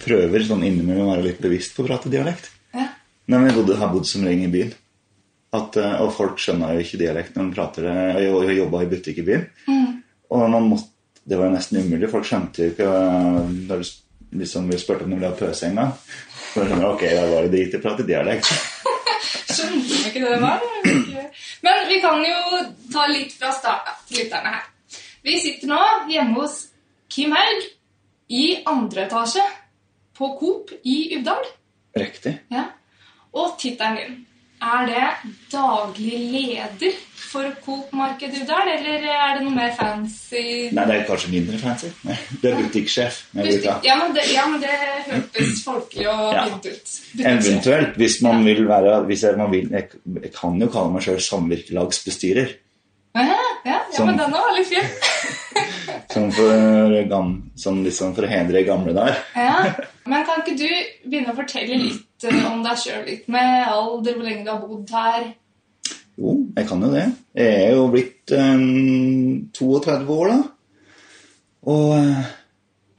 prøver sånn innimellom å være litt bevisst på å prate dialekt. Ja. Nei, men jeg har bodd som regel i byen. At, eh, og folk skjønner jo ikke dialekt når de prater det. Jeg har jobba i butikk i byen. Og man måtte, det var jo nesten umulig. Folk skjønte jo ikke eh, når liksom, vi spurte om de ville ha pøse en gang. Så skjønner, ok, da var det dit jeg prater dialekt. Skjønte ikke det var. Men vi kan jo ta litt fra starten til lytterne her. Vi sitter nå hjemme hos Kim Haug i andre etasje på Coop i Uvdal. Riktig. Ja. Og tittelen er det daglig leder for Coop Marked Uvdal, eller er det noe mer fancy? Nei, det er kanskje mindre fancy. Det er butikksjef. vil. Ja, men det, ja, men det hørtes folkelig og Ja. fint ut. Eventuelt, hvis man vil være hvis jeg, man vil, jeg, jeg kan jo kalle meg sjøl samvirkelagsbestyrer. Ja, ja, ja, men den var veldig fin. Som for, gam, som liksom for å hedre gamle dager. Ja, Men kan ikke du begynne å fortelle litt eh, om deg sjøl? Litt med alder, hvor lenge du har bodd her? Jo, jeg kan jo det. Jeg er jo blitt um, 32 år, da. Og eh,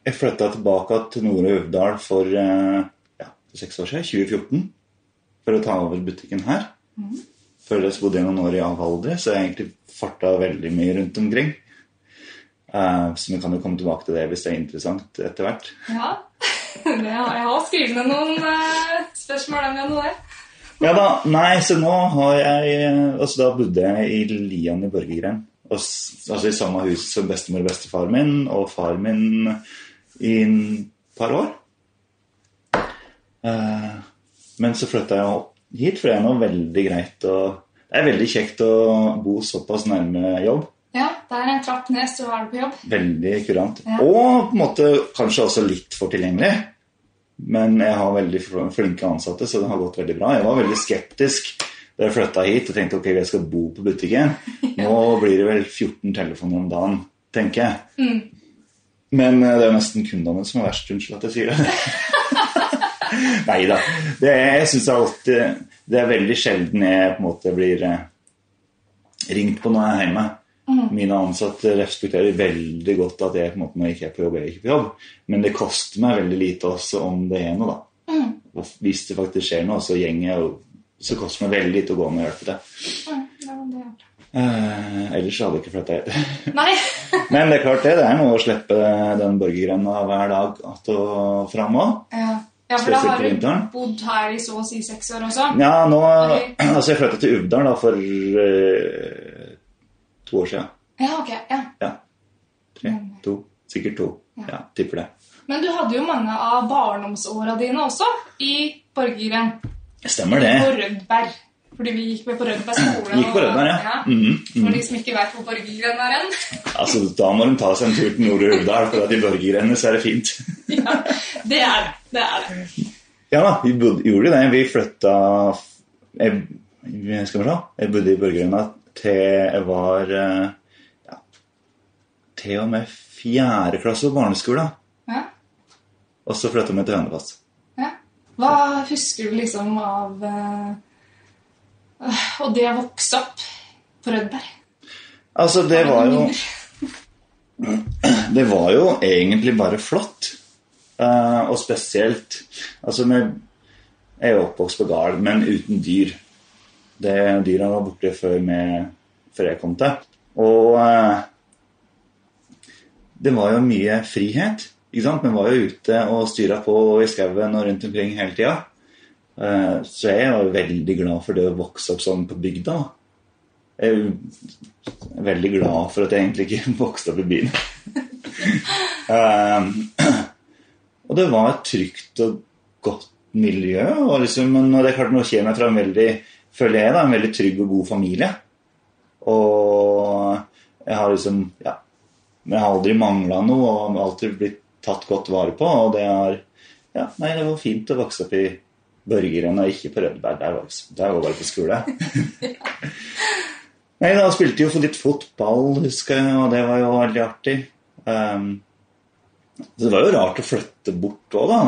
jeg flytta tilbake til Nore Øvdal for uh, ja, seks år siden, 2014, for å ta over butikken her. Før det så bodde jeg noen år i Avaldre, så jeg egentlig farta veldig mye rundt omkring. Eh, så vi kan jo komme tilbake til det hvis det er interessant etter hvert. Ja, har, jeg har skrevet ned noen eh, spørsmål angående det. Ja da, nei, så nå har jeg Altså da bodde jeg i Lian i Borgergren. Og Altså i samme hus som bestemor og bestefar min og far min i en par år. Eh, men så flytta jeg opp hit, for det er nå veldig greit å Det er veldig kjekt å bo såpass nærme jobb. Ja, det er en trapp ned, så er du på jobb. Veldig kurant. Ja. Og på en måte kanskje også litt for tilgjengelig. Men jeg har veldig flinke ansatte, så det har gått veldig bra. Jeg var veldig skeptisk da jeg flytta hit og tenkte ok, jeg skal bo på butikken. Nå blir det vel 14 telefoner om dagen, tenker jeg. Men eh, det er nesten kundene som er verst. Unnskyld at jeg sier det. Nei da. Det jeg syns alltid, det er veldig sjelden jeg på en måte blir eh, ringt på når jeg er hjemme. Mine ansatte respekterer veldig godt at jeg på en måte når jeg ikke er på jobb, jeg er ikke på jobb. Men det koster meg veldig lite også om det er noe, da. Og hvis det faktisk skjer noe, så gjenger Så koster det meg veldig lite å gå med og hjelpe til. Er. Eh, ellers hadde jeg ikke flytta hit. Men det er klart det. Det er noe å slippe den borgergrenda hver dag att og fram òg. ja. Ja, for da har du bodd her i så å si seks år også. Ja, nå Altså, jeg flytta til Uvdal da for uh, to år siden. Ja, ok, ja. Ja. Tre, to, sikkert to. Ja, tipper det. Men du hadde jo mange av barndomsåra dine også i Borgergren. Stemmer det. På Rødberg. Fordi vi gikk med på Rødberg skole. Gikk på Rødberg, ja. Mhm, For de som ikke vet hvor Borgergren er hen. Altså, Da må de ta seg en tur til Nordre Uvdal, for at i Borgergrenene så er det fint. ja, det er det. Det er det. Ja da, vi bodde, gjorde det. Vi flytta jeg, Skal vi se Jeg bodde i Borgergrenda til jeg var eh, ja, til og med fjerde klasse på barneskolen. Ja. Og så flytta vi til Hønefoss. Ja. Hva husker du liksom av eh, Og det å vokse opp på Rødberg? Altså, det var jo? Det var jo egentlig bare flott. Eh, og spesielt Altså, jeg er jo oppvokst på gard, men uten dyr. Det Dyra var borte før, med, før jeg kom til. Og eh, det var jo mye frihet. Ikke sant? Vi var jo ute og styra på i skauen og rundt omkring hele tida. Eh, så jeg var veldig glad for det å vokse opp sånn på bygda. Jeg er veldig glad for at jeg egentlig ikke vokste opp i byen. Um, og det var et trygt og godt miljø. Og liksom, men det er klart nå kommer jeg fra en veldig føler jeg da, en veldig trygg og god familie. Og jeg har liksom ja, jeg har aldri mangla noe og alltid blitt tatt godt vare på. Og det er, ja, nei, det var fint å vokse opp i Børgeren og ikke på Rødberg. Der var, jeg bare på skole. Nei, da spilte jeg jo litt fotball, husker jeg, og det var jo veldig artig. Um, så det var jo rart å flytte bort òg, da.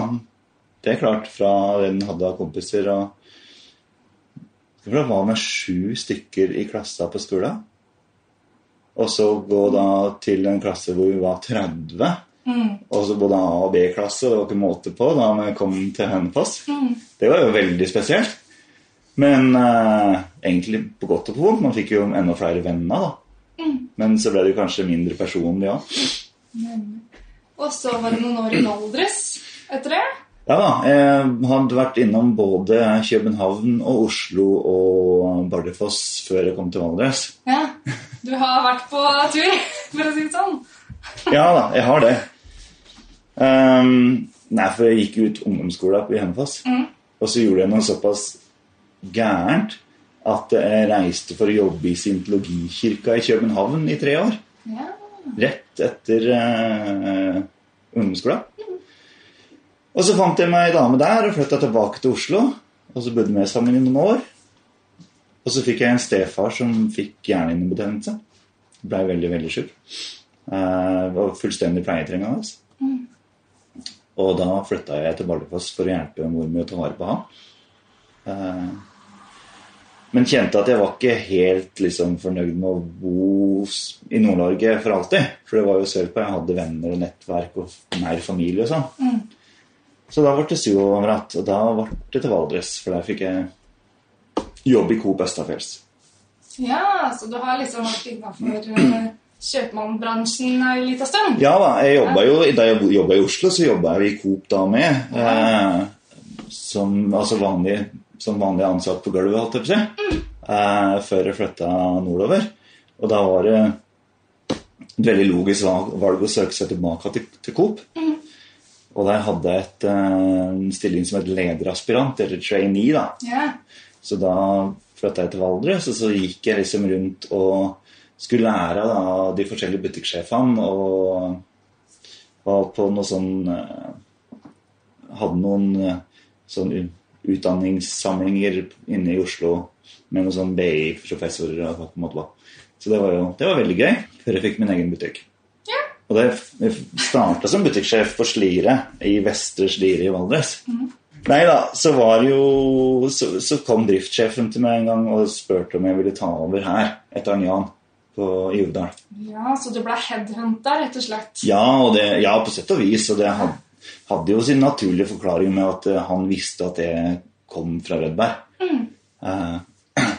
Det er klart, fra den hadde av kompiser. og det var med sju stykker i klassa på skolen. Og så gå da til en klasse hvor vi var 30. Mm. Og så både A- og B-klasse, det var ikke måte på da vi kom til Hønefoss. Mm. Det var jo veldig spesielt. Men eh, egentlig på godt og på vondt. Man fikk jo enda flere venner, da. Mm. Men så ble det jo kanskje mindre personlig òg. Og så var det noen år i Valdres etter det. Ja da. Jeg hadde vært innom både København og Oslo og Bardufoss før jeg kom til Valdres. Ja. Du har vært på tur, for å si det sånn. Ja da, jeg har det. Ehm, nei, for jeg gikk ut ungdomsskolen på Hønefoss. Mm. Og så gjorde jeg noe såpass gærent at jeg reiste for å jobbe i Scientologikirka i København i tre år. Ja. Rett etter uh, ungdomsskolen. Og så fant jeg meg ei dame der og flytta tilbake til Oslo. Og så bodde vi sammen i noen år. Og så fikk jeg en stefar som fikk hjernehinnebetennelse. Blei veldig, veldig sjuk. Uh, var fullstendig pleietrengende. Og da flytta jeg til Bardufoss for å hjelpe mor med å ta vare på han. Eh, men kjente at jeg var ikke helt liksom, fornøyd med å bo i Nord-Norge for alltid. For det var jo sørpå. Jeg hadde venner og nettverk og nær familie og sånn. Mm. Så da ble det Suovernatt, og da ble det til Valdres. For der fikk jeg jobb i Coop Østafjells. ja, så du har liksom vært innafor uh, kjøpmannbransjen en liten stund? Ja da, jeg jo, da jeg jobba i Oslo, så jobba jeg i Coop da med. Eh, som, altså vanlig, som vanlig ansatt på gulvet, holdt jeg på å si. Eh, før jeg flytta nordover. Og da var det et veldig logisk valg, å søke seg tilbake til, til Coop. Og der hadde jeg et, eh, en stilling som et lederaspirant, eller trainee, da. Yeah. Så da flytta jeg til Valdres, og så gikk jeg liksom rundt og skulle lære da, de forskjellige butikksjefene og var på noe sånn eh, Hadde noen eh, sånn utdanningssamlinger inne i Oslo med noen sånn BI-professorer og hva det måtte. Så det var jo det var veldig gøy, før jeg fikk min egen butikk. Ja. Og det starta som butikksjef for Slire i Vestre Slire i Valdres. Nei da, så var jo så, så kom driftssjefen til meg en gang og spurte om jeg ville ta over her etter Jan på i Uvdal. ja, så du ble headhunta, rett og slett? Ja, og det, ja, på sett og vis. Og det hadde, hadde jo sin naturlige forklaring med at eh, han visste at jeg kom fra Rødberg. Eh,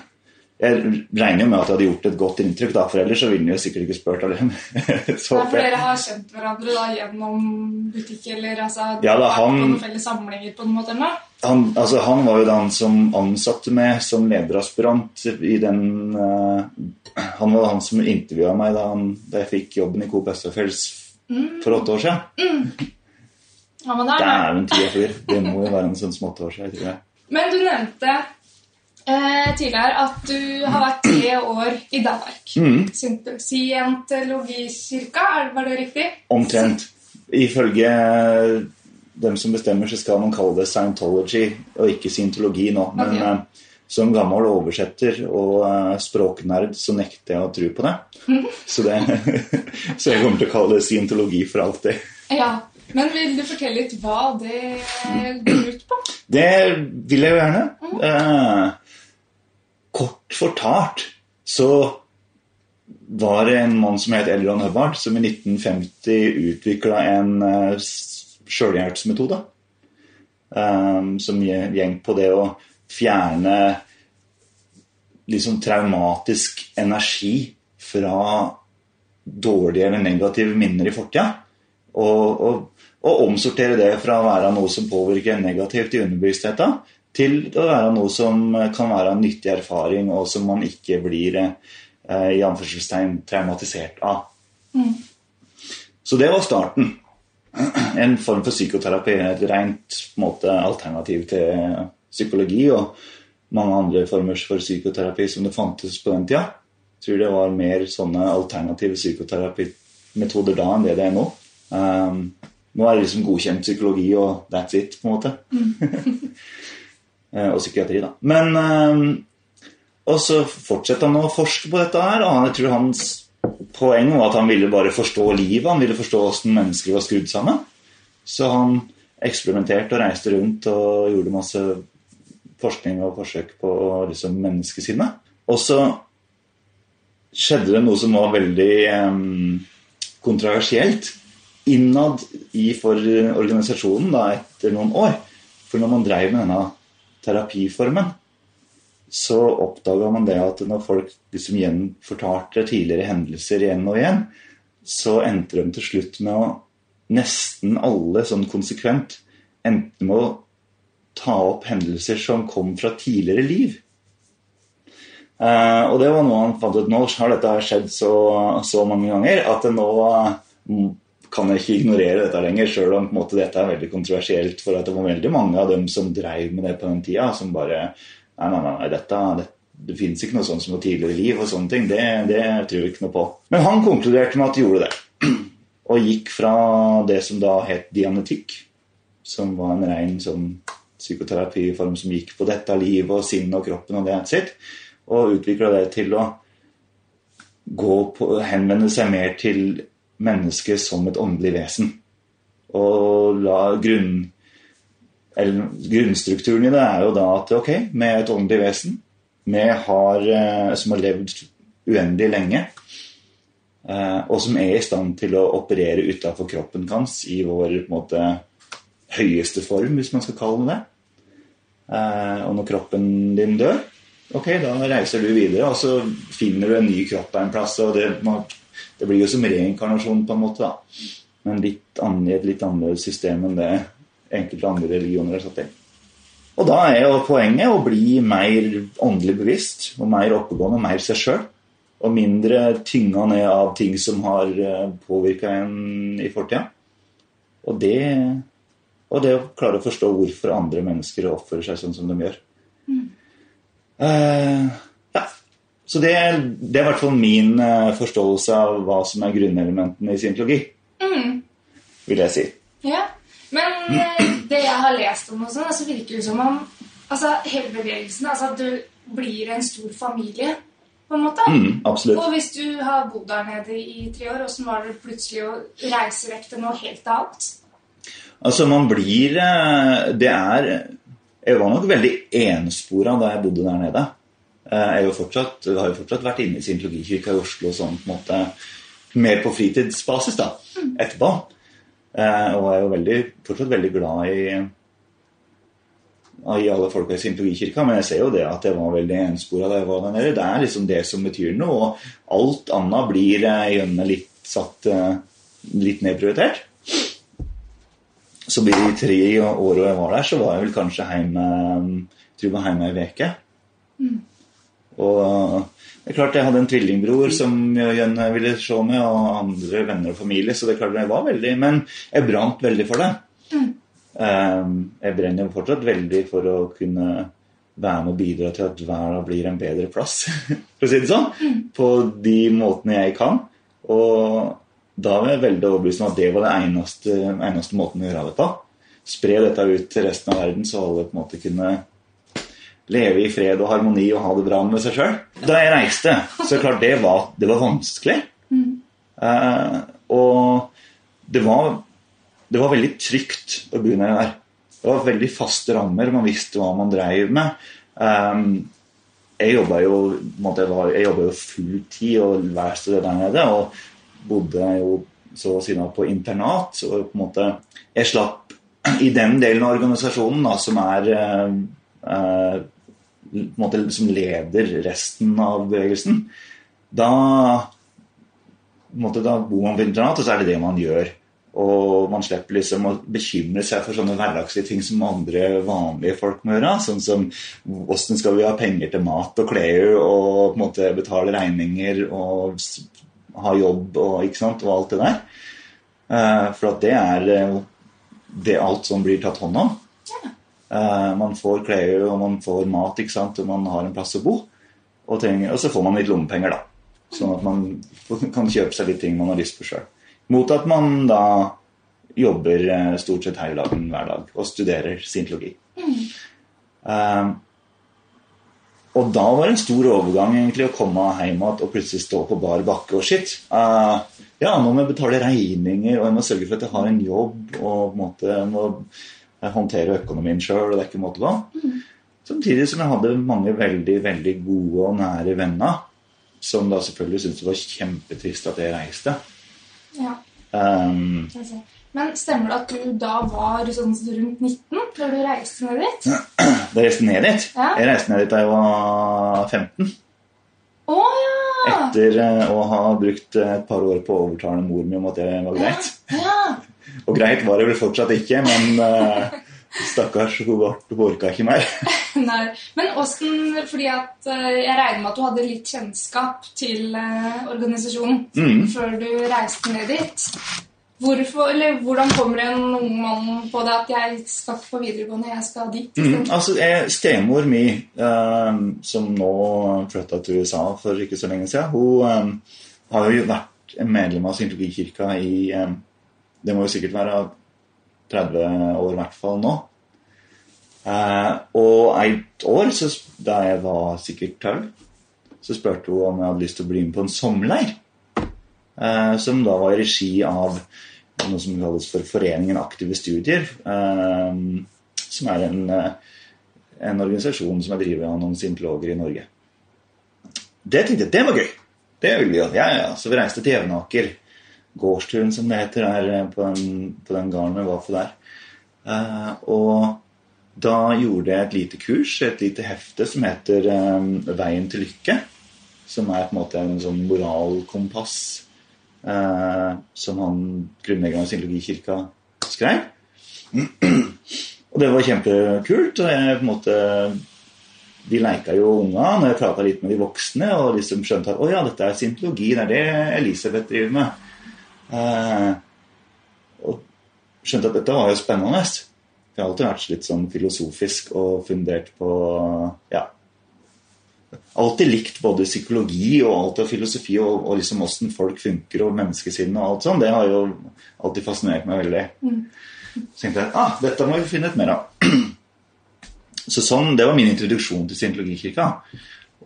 jeg regner jo med at jeg hadde gjort et godt inntrykk, da, for ellers så ville han jo sikkert ikke spurt. Eller, så, Ja, for dere har kjent hverandre da gjennom butikk, eller altså Ja, da, han- på noen felles samlinger på en måte? eller han, altså, han var jo den som ansatte meg som lederaspirant i den eh, Han var han som intervjua meg da, han, da jeg fikk jobben i Coop Østafjells for åtte år siden. Ja, men det er. Dæven, tida flyr. Det må jo være en sånn som åtte år siden. tror jeg. Men du nevnte eh, tidligere at du har vært tre år i Danmark. Mm. Sciento- Scientologikirka, var det riktig? Omtrent. Ifølge dem som bestemmer, så skal man kalle det scientology og ikke scientologi nå. Men Ok. Som gammel oversetter og eh, språknerd så nekter jeg å tro på det. Så, det så jeg kommer til å kalle det scientologi for alltid. Ja. Men vil du fortelle litt hva det går ut på? Det vil jeg jo gjerne. Eh, kort fortalt så var det en mann som het Elron Hubbard, som i 1950 utvikla en uh, sjølhjelpsmetode. Um, som gjeng på det å fjerne liksom traumatisk energi fra dårlige eller negative minner i fortida. Og, og, og omsortere det fra å være noe som påvirker negativt i underbevisstheten, til å være noe som kan være en nyttig erfaring, og som man ikke blir eh, i anførselstegn traumatisert av. Så det var starten. En form for psykoterapi, et rent måte, alternativ til psykologi og mange andre former for psykoterapi som det fantes på den tida. Jeg tror det var mer sånne alternative psykoterapimetoder da enn det det er nå. Um, nå er det liksom godkjent psykologi og that's it, på en måte. Eh, og psykiatri, da. Men um, Og så fortsetter han å forske på dette her, og jeg tror hans poeng var at han ville bare forstå livet. Han ville forstå hvordan mennesker var skrudd sammen. Så han eksperimenterte og reiste rundt og gjorde masse forskning og forsøk på liksom, menneskesinnet. Og så skjedde det noe som var veldig um, kontroversielt. innad i for organisasjonen da, etter noen år. For når man drev med denne terapiformen, så oppdaga man det at når folk liksom gjenfortalte tidligere hendelser igjen og igjen, så endte de til slutt med å nesten alle sånn konsekvent endte med å ta opp hendelser som kom fra tidligere liv. Eh, og det var noe han fant ut nå har dette skjedd så, så mange ganger at nå mm, kan jeg ikke ignorere dette lenger, sjøl om måte, dette er veldig kontroversielt. For at det var veldig mange av dem som dreiv med det på den tida, som bare Nei, nei, nei, dette, det, det fins ikke noe sånt som noe tidligere liv og sånne ting. Det, det tror vi ikke noe på. Men han konkluderte med at de gjorde det. Og gikk fra det som da het dianetikk, som var en ren sånn psykoterapiform som gikk på dette livet og sinnet og kroppen og det sitt, og utvikla det til å på, henvende seg mer til mennesket som et åndelig vesen. Og la grunn eller, grunnstrukturen i det er jo da at ok, er et åndelig vesen. Vi har, eh, som har levd uendelig lenge. Eh, og som er i stand til å operere utafor kroppen hans i vår måte, høyeste form, hvis man skal kalle det det. Eh, og når kroppen din dør, ok, da reiser du videre, og så finner du en ny kropp en plass. og det, det blir jo som reinkarnasjon, på en måte, da. men litt i et litt annerledes system enn det enkelte andre religioner er satt i. Og da er jo poenget å bli mer åndelig bevisst og mer oppegående mer seg sjøl. Og mindre tynga ned av ting som har påvirka en i fortida. Og det, og det å klare å forstå hvorfor andre mennesker oppfører seg sånn som de gjør. Mm. Uh, ja. Så det, det, er i hvert fall min uh, forståelse av hva som er grunnelementene i scientologi. Mm. Vil jeg si. Ja. Men eh, det jeg har lest om, og sånn, så virker det som om altså, hele bevegelsen altså At du blir en stor familie, på en måte. Mm, absolutt. Og hvis du har bodd der nede i tre år, åssen var det plutselig å reise vekk til noe helt annet? Altså, man blir eh, Det er Jeg var nok veldig enspora da jeg bodde der nede. Eh, jeg, fortsatt, jeg har jo fortsatt vært inne i Scientologikirka i Oslo sånn på en måte mer på fritidsbasis da, mm. etterpå. Og jeg er jo veldig, fortsatt veldig glad i, i alle folka i Scientologikirka, men jeg ser jo det at jeg var veldig enspora da jeg var der nede. Det er liksom det som betyr noe, og alt annet blir eh, gjerne litt satt eh, litt nedprioritert. Så de tre åra jeg var der, så var jeg vel kanskje hjemme jeg tror jeg var hjemme ei uke. Mm. Og det er klart Jeg hadde en tvillingbror som jeg ville se med, og andre venner og familie. Så det er klart jeg var veldig Men jeg brant veldig for det. Mm. Um, jeg brenner fortsatt veldig for å kunne være med og bidra til at verden blir en bedre plass, for å si det sånn. Mm. På de måtene jeg kan. Og da var jeg veldig overbevist om at det var den eneste, eneste måten å gjøre det på. Spre dette ut til resten av verden, så alle på en måte kunne leve i fred og harmoni og ha det bra med seg sjøl. Da jeg reiste, så klart det var, det var vanskelig. Mm. Eh, og det var, det var veldig trygt å begynne der. Det var veldig faste rammer, man visste hva man dreiv med. Eh, jeg jobba jo, jo full tid og hver sted der nede, og bodde jo så å si på internat. Så på en måte Jeg slapp i den delen av organisasjonen da, som er på en måte, som leder resten av bevegelsen, da, måte, da bor man på internat, og så er det det man gjør. Og man slipper liksom å bekymre seg for sånne hverdagslige ting som andre vanlige folk må gjøre. Sånn som hvordan skal vi ha penger til mat og klær og på en måte betale regninger og ha jobb og, sant, og alt det der. Uh, for at det er eh, det alt som blir tatt hånd om. Uh, man får klær og man får mat, ikke sant? og man har en plass å bo. Og, trenger, og så får man litt lommepenger, da. Sånn at man kan kjøpe seg litt ting man har lyst på sjøl. Mot at man da jobber stort sett dagen hver dag og studerer sintologi. Mm. Uh, og da var det en stor overgang egentlig å komme hjem igjen og plutselig stå på bar bakke og shit. ja, nå må jeg betale regninger, og jeg må sørge for at jeg har en jobb. og på en måte jeg må håndtere økonomien sjøl, og det er ikke en måte på. Mm. Samtidig som jeg hadde mange veldig veldig gode og nære venner som da selvfølgelig syntes det var kjempetrist at jeg reiste. Ja. Um. Men stemmer det at du da var sånn rundt 19 da du reiste ned dit? da jeg reiste ned dit. Ja. Jeg reiste ned dit da jeg var 15. Å ja! Etter eh, å ha brukt eh, et par år på å overtale mor mi om at det var greit. Ja. Og greit var det vel fortsatt ikke, men eh, stakkars, hun orka ikke mer. Nei. Men åssen Fordi at jeg regner med at du hadde litt kjennskap til organisasjonen Mm. før du reiste ned dit. Hvorfor, eller Hvordan kommer en ung mann på det at jeg skal på videregående, jeg skal dit? Mm, altså, jeg, Stemor mi, eh, som nå flytta til USA for ikke så lenge siden, hun eh, har jo vært medlem av syntologikirka i eh, Det må jo sikkert være 30 år i hvert fall nå. Eh, og et år, så, da jeg var sikkert 12, så spurte hun om jeg hadde lyst til å bli med på en sommerleir. Eh, som da var i regi av noe som kalles for Foreningen aktive studier. Eh, som er en, eh, en organisasjon som er drevet av noen scientologer i Norge. Det tenkte jeg, det var gøy! Det ville vi gjøre. Ja, ja. Så vi reiste til Jevnaker. gårdsturen som det heter, er eh, på den, på den gården vi var på der. Og da gjorde jeg et lite kurs, et lite hefte, som heter Veien til lykke. Som er på en måte en sånn moralkompass eh, som han grunnleggeren av Scientologikirka skrev. Og det var kjempekult. og jeg på en måte De leika jo unga når jeg prata litt med de voksne og liksom skjønte at å ja, dette er scientologi, det er det Elisabeth driver med. Eh, og skjønte at dette var jo spennende. Jeg har alltid vært litt sånn filosofisk og fundert på ja, alltid likt både psykologi og alt av filosofi og, og liksom åssen folk funker og menneskesinn og alt sånt. Det har jo alltid fascinert meg veldig. Så tenkte jeg ah, dette må vi finne ut mer av. Så sånn, Det var min introduksjon til scientologikirka.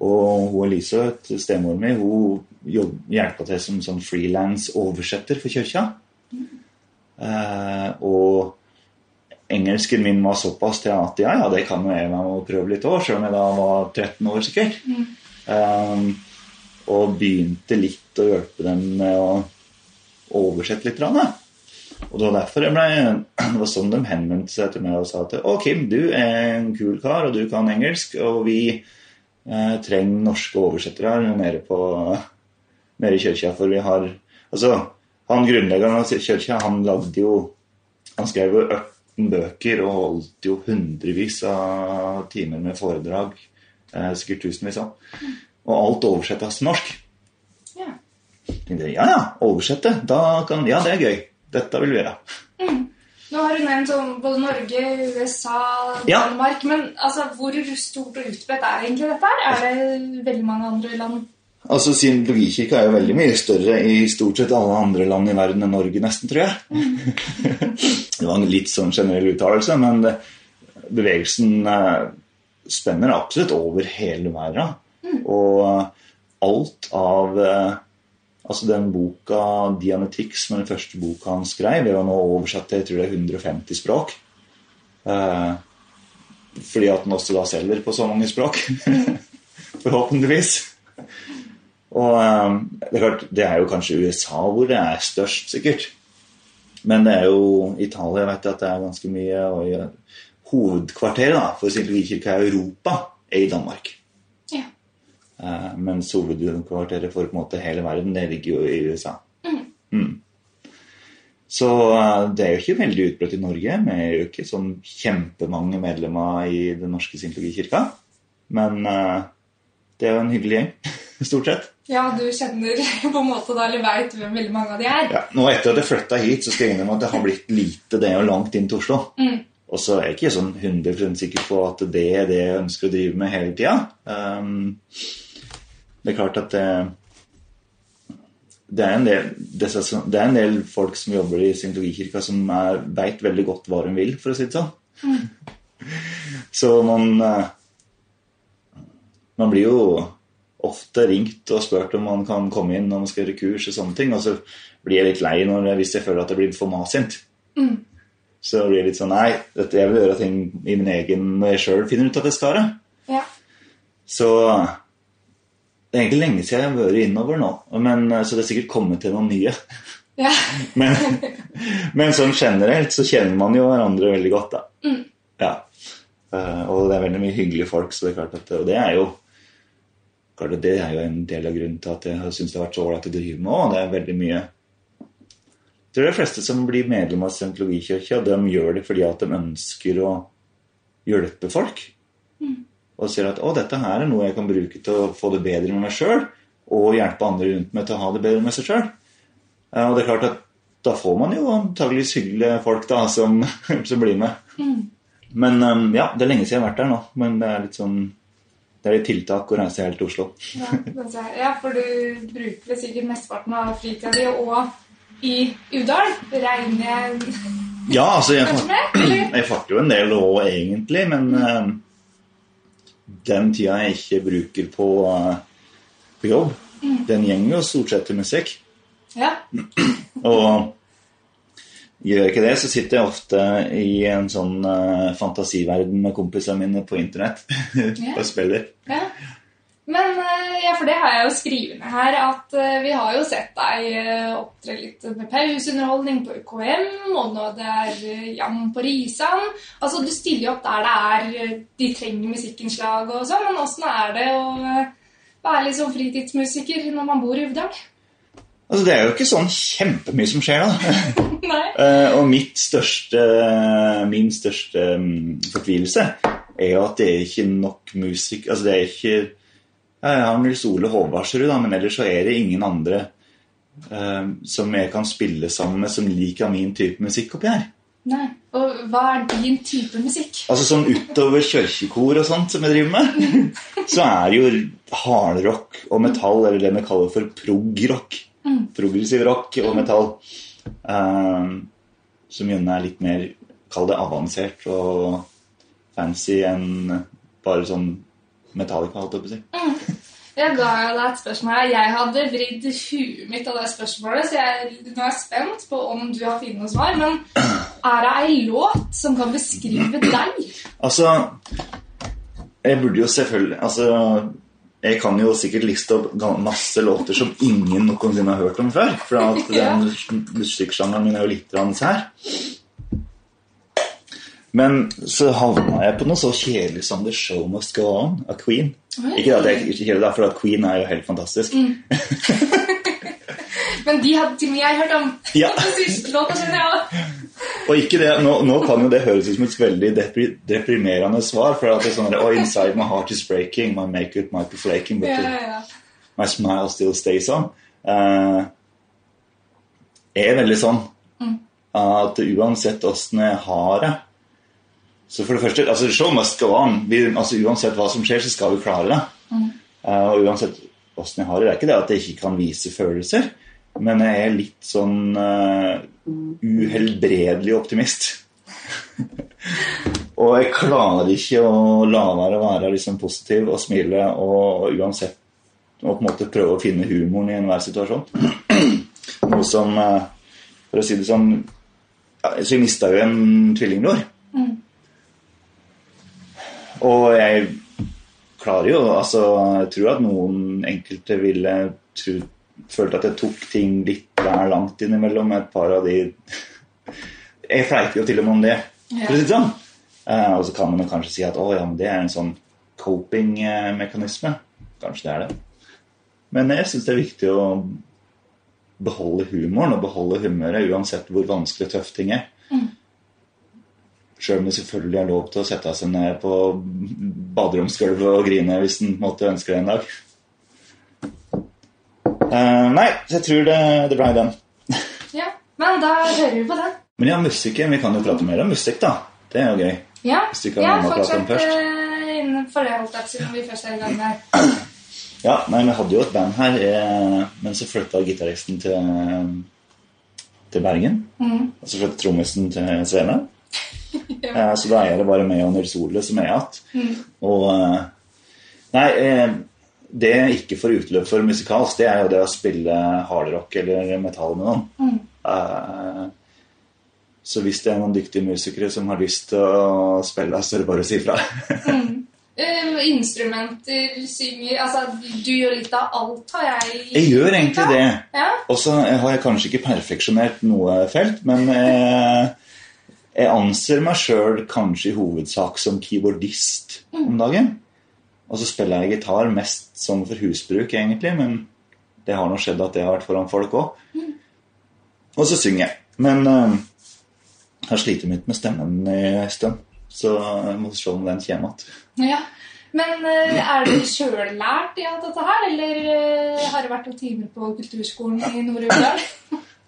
Og hun Elisabeth, stemoren min, hun hjelpa til som sånn frilans oversetter for kirka. Eh, og engelsken min var såpass til at ja, ja, det kan jo jeg med å prøve litt òg, selv om jeg da var 13 år sikkert. Um, og begynte litt å hjelpe dem med å oversette litt. grann, da. Og det var derfor jeg ble, det var sånn de henvendte seg til meg og sa at å, Kim, du er en kul kar, og du kan engelsk, og vi eh, trenger norske oversettere nede, på, nede i kirka, for vi har Altså, han grunnleggeren av kirka, han lagde jo Han skrev jo 18 bøker og holdt jo hundrevis av timer med foredrag. Eh, sikkert tusenvis av. Og alt oversettes til norsk. Ja. tenkte ja ja, oversette. Kan, ja, det er gøy. Dette vil vi gjøre. Nå har du nevnt både Norge, USA, Ja. Danmark. Men altså, hvor stort og utbredt er egentlig dette her? Er det veldig mange andre land? Altså, Scientologikirka er jo veldig mye større i stort sett alle andre land i verden enn Norge, nesten, tror jeg. det var en litt sånn generell uttalelse, men det, bevegelsen eh, spenner absolutt over hele verden. Og eh, alt av eh, Altså den boka 'Dianetics', som er den første boka han skrev, er jo nå oversatt til jeg tror det er 150 språk. Eh, fordi at den også da selger på så mange språk. Forhåpentligvis. Og eh, det er, klart, det er jo kanskje USA hvor det er størst, sikkert. Men det er jo Italia vet jeg at det er ganske mye. Og hovedkvarteret da, for Scientologikirka i Europa er i Danmark. Ja. Eh, mens hovedkvarteret for på en måte hele verden det ligger jo i USA. Mm. Så eh, det er jo ikke veldig utbredt i Norge. Vi er jo ikke sånn kjempemange medlemmer i Den norske scientologikirka. Men eh, det er jo en hyggelig gjeng, stort sett. Ja, du kjenner på en måte da, eller veit hvem veldig mange av de er. Ja, nå etter at jeg flytta hit, så skal jeg innrømme at det har blitt lite. Det jo langt inn til Oslo. Mm. Og så er jeg ikke sånn 100 sikker på at det er det jeg ønsker å drive med hele tida. Um, det er klart at det, det, er en del, det er en del folk som jobber i syntologikirka som veit veldig godt hva de vil, for å si det sånn. Så man eh, Man blir jo ofte ringt og spurt om man kan komme inn når man skal gjøre kurs og sånne ting. Og så blir jeg litt lei når, hvis jeg føler at det blir for masint. Så blir jeg litt sånn Nei, dette, jeg vil gjøre ting i min egen når jeg sjøl finner ut at jeg skal det. Ja. Så det er egentlig lenge siden jeg har vært innover nå. Men, så det er sikkert kommet til noen nye. Ja. Men, men sånn generelt så kjenner man jo hverandre veldig godt, da. Mm. Ja. Eh, og det er veldig mye hyggelige folk, så det er klart at Og det er jo klart at det er jo en del av grunnen til at jeg syns det har vært så ålreit å drive med òg. Det er veldig mye Jeg tror de fleste som blir medlem av Scientologikirka, de gjør det fordi at de ønsker å hjelpe folk. Og ser at å, dette her er noe jeg kan bruke til å få det bedre med meg sjøl, og hjelpe andre rundt meg til å ha det bedre med seg sjøl. Og det er klart at da får man jo antageligvis hyggelige folk da, som, som blir med. Men um, ja, det er lenge siden jeg har vært der nå. Men det er litt sånn Det er et tiltak å reise helt til Oslo. Ja, ja, for du bruker vel sikkert mesteparten av fritida di og i Uvdal. Regner Ja, altså jeg, jeg farter jo en del òg, egentlig, men um, den tida jeg ikke bruker på, uh, på jobb, den gjenger jo stort sett til musikk. Ja. Og gjør jeg ikke det, så sitter jeg ofte i en sånn uh, fantasiverden med kompisene mine på internett og spiller. ja. Men eh, ja, for det har jeg jo skrevet ned her, at eh, vi har jo sett deg opptre litt med pauseunderholdning på UKM, og nå det er jam på Risan. Altså, du stiller jo opp der det er de trenger musikkinnslag og sånn, men åssen er det å være sånn fritidsmusiker når man bor i Uvdal? Altså, det er jo ikke sånn kjempemye som skjer, da. Eh, og mitt største, min største mm, fortvilelse er jo at det er ikke nok musikk Altså, det er ikke ja, Jeg har Nils Ole Håvardsrud, men ellers så er det ingen andre uh, som jeg kan spille sammen med, som liker min type musikk oppi her. Nei. Og hva er din type musikk? Altså sånn utover kirkekor og sånt som jeg driver med, så er det jo hardrock og metall, eller det vi kaller for prog-rock. Mm. Progressiv rock og metall. eh, som gjerne er litt mer, kall det avansert og fancy enn bare sånn Metallica, holdt jeg på å si. Jeg ga jo deg et spørsmål her. Jeg hadde vridd huet mitt av det spørsmålet, så jeg, nå er jeg spent på om du har funnet noe svar. Men er det ei låt som kan beskrive deg? Altså Jeg burde jo selvfølgelig Altså jeg kan jo sikkert liste opp masse låter som ingen noensinne har hørt om før. For at den musikksjangeren min er jo litt sær. Men så havna jeg på noe så kjedelig som The Show Must Go On av Queen. Ikke at jeg ikke kjedelig, for at Queen er jo helt fantastisk. Men de hadde til og med jeg hørt om. Ja. Jeg. Og ikke det, nå, nå kan jo det høres ut som et veldig depri deprimerende svar. For at det er sånn oh, Inside my heart is breaking, my makeup might be flaking, but Ja, ja, ja. My smile still stays on. Uh, er veldig sånn at uansett åssen jeg har det Så for det første, altså show must go on. Vi, altså Uansett hva som skjer, så skal vi klare det. Eh, og uansett åssen jeg har det, det er ikke det at jeg ikke kan vise følelser, men jeg er litt sånn eh, uhelbredelig optimist. og jeg klarer ikke å la være å være liksom positiv og smile og uansett og på en måte prøve å finne humoren i enhver situasjon. Noe som, eh, for å si det sånn ja, Så jeg mista jo en tvillingbror. Og jeg klarer jo Altså, jeg tror at noen enkelte ville tro, følt at jeg tok ting litt der langt innimellom et par av de Jeg fleiper jo til og med om det, Ja. sånn. Eh, og så kan man jo kanskje si at å ja, men det er en sånn coping-mekanisme. Kanskje det er det. Men jeg syns det er viktig å beholde humoren og beholde humøret uansett hvor vanskelig og tøff ting er. Sjøl om det selvfølgelig er lov til å sette seg ned på baderomsgulvet og grine hvis en måtte ønske det en dag. Eh, nei, så jeg tror det, det ble den. ja. Men da hører vi på den. Men ja, musikken. Vi kan jo prate mer om musikk, da. Det er jo gøy. Ja, Hvis du kan ja med prate om først. eh, innenfor det, holdt jeg å vi først er i gang her. Ja, nei, vi hadde jo et band her, eh, men så flytta gitaristen til, til Bergen. Mm. Og så flyttet trommisen til Svene. Eh, så da er det bare meg og Nils Ole som er igjen. Og eh, Nei, det jeg ikke får utløp for musikalsk, det er jo det å spille hardrock eller metall med noen. Eh, så hvis det er noen dyktige musikere som har lyst til å spille, så er det bare å si ifra. Eh, instrumenter, synger Altså, du gjør litt av alt, har jeg Jeg gjør egentlig det. Ja. Og så har jeg kanskje ikke perfeksjonert noe felt, men jeg, jeg anser meg sjøl kanskje i hovedsak som keyboardist om dagen. Og så spiller jeg gitar mest sånn for husbruk, egentlig, men det har nå skjedd at det har vært foran folk òg. Og så synger jeg. Men uh, jeg har slitt litt med stemmen en stund, så jeg må se om den kommer igjen. ja. Men eh, er du sjøllært i alt dette her, eller eh, har det vært noen timer på kulturskolen i Nord-Uvdal?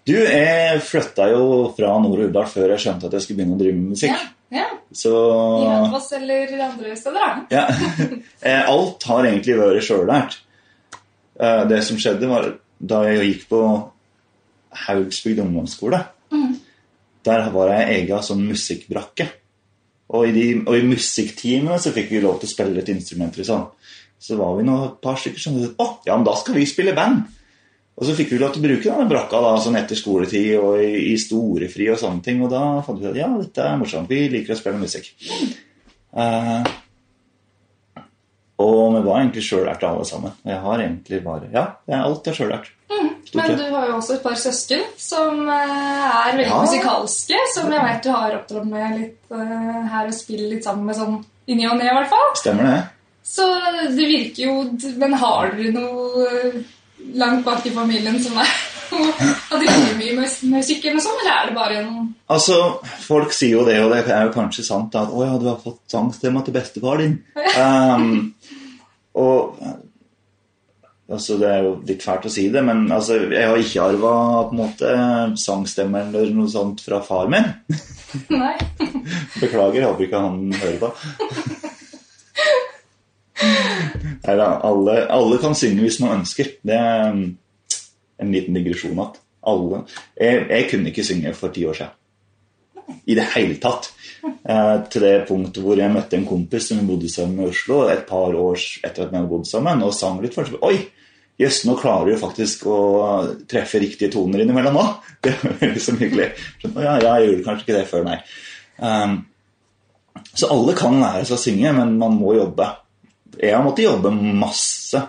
Du, jeg flytta jo fra Nord-Uvdal før jeg skjønte at jeg skulle begynne å drive med musikk. Ja. Ja. Så I Hønefoss eller andre steder. Ja. Eh, Alt har egentlig vært sjøllært. Eh, Det som skjedde, var da jeg gikk på Haugsbygd ungdomsskole. Der var jeg ega sånn musikkbrakke. Og i, de, og i musikktimene så fikk vi lov til å spille litt instrumenter. Sånn. Så var vi nå et par stykker som sa å, ja, men da skal vi spille band. Og så fikk vi lov til å bruke denne brakka da, sånn etter skoletid og i, i storefri og sånne ting. Og da fant vi ut at ja, dette er morsomt. Vi liker å spille musikk. Uh, og vi var egentlig sjølærte alle sammen. Jeg har egentlig bare Ja, jeg er alt er sjøllært. Stort Men du har jo også et par søsken som eh, er veldig Ja. musikalske. Som jeg vet du har opptrådt med litt uh, her og spiller litt sammen med sånn i ny og ne, i hvert fall. Stemmer det? Så det virker jo Men har dere noe langt bak i familien som er hadde dere mye med, med eller og sånn, eller er det bare en Altså, Folk sier jo det, og det er jo kanskje sant, at 'Å ja, du har fått sangstema til bestefar din'. Um, og altså, Det er jo litt fælt å si det, men altså, jeg har ikke arva på en måte sangstemme eller noe sånt fra far min. Beklager, jeg håper ikke han hører på. Neida, alle, alle kan synge hvis man ønsker. Det er um, en liten digresjon at alle jeg, jeg kunne ikke synge for ti år siden. I det hele tatt. Eh, til det punktet hvor jeg møtte en kompis som bodde sammen med i Oslo et par år etter at vi hadde bodd sammen, og sang litt først. Oi! Jøss, nå klarer du faktisk å treffe riktige toner innimellom nå. Det var liksom hyggelig. Skjønner, ja, ja, jeg gjorde kanskje ikke det før, nei. Um, så alle kan lære seg å synge, men man må jobbe. Jeg har måttet jobbe masse.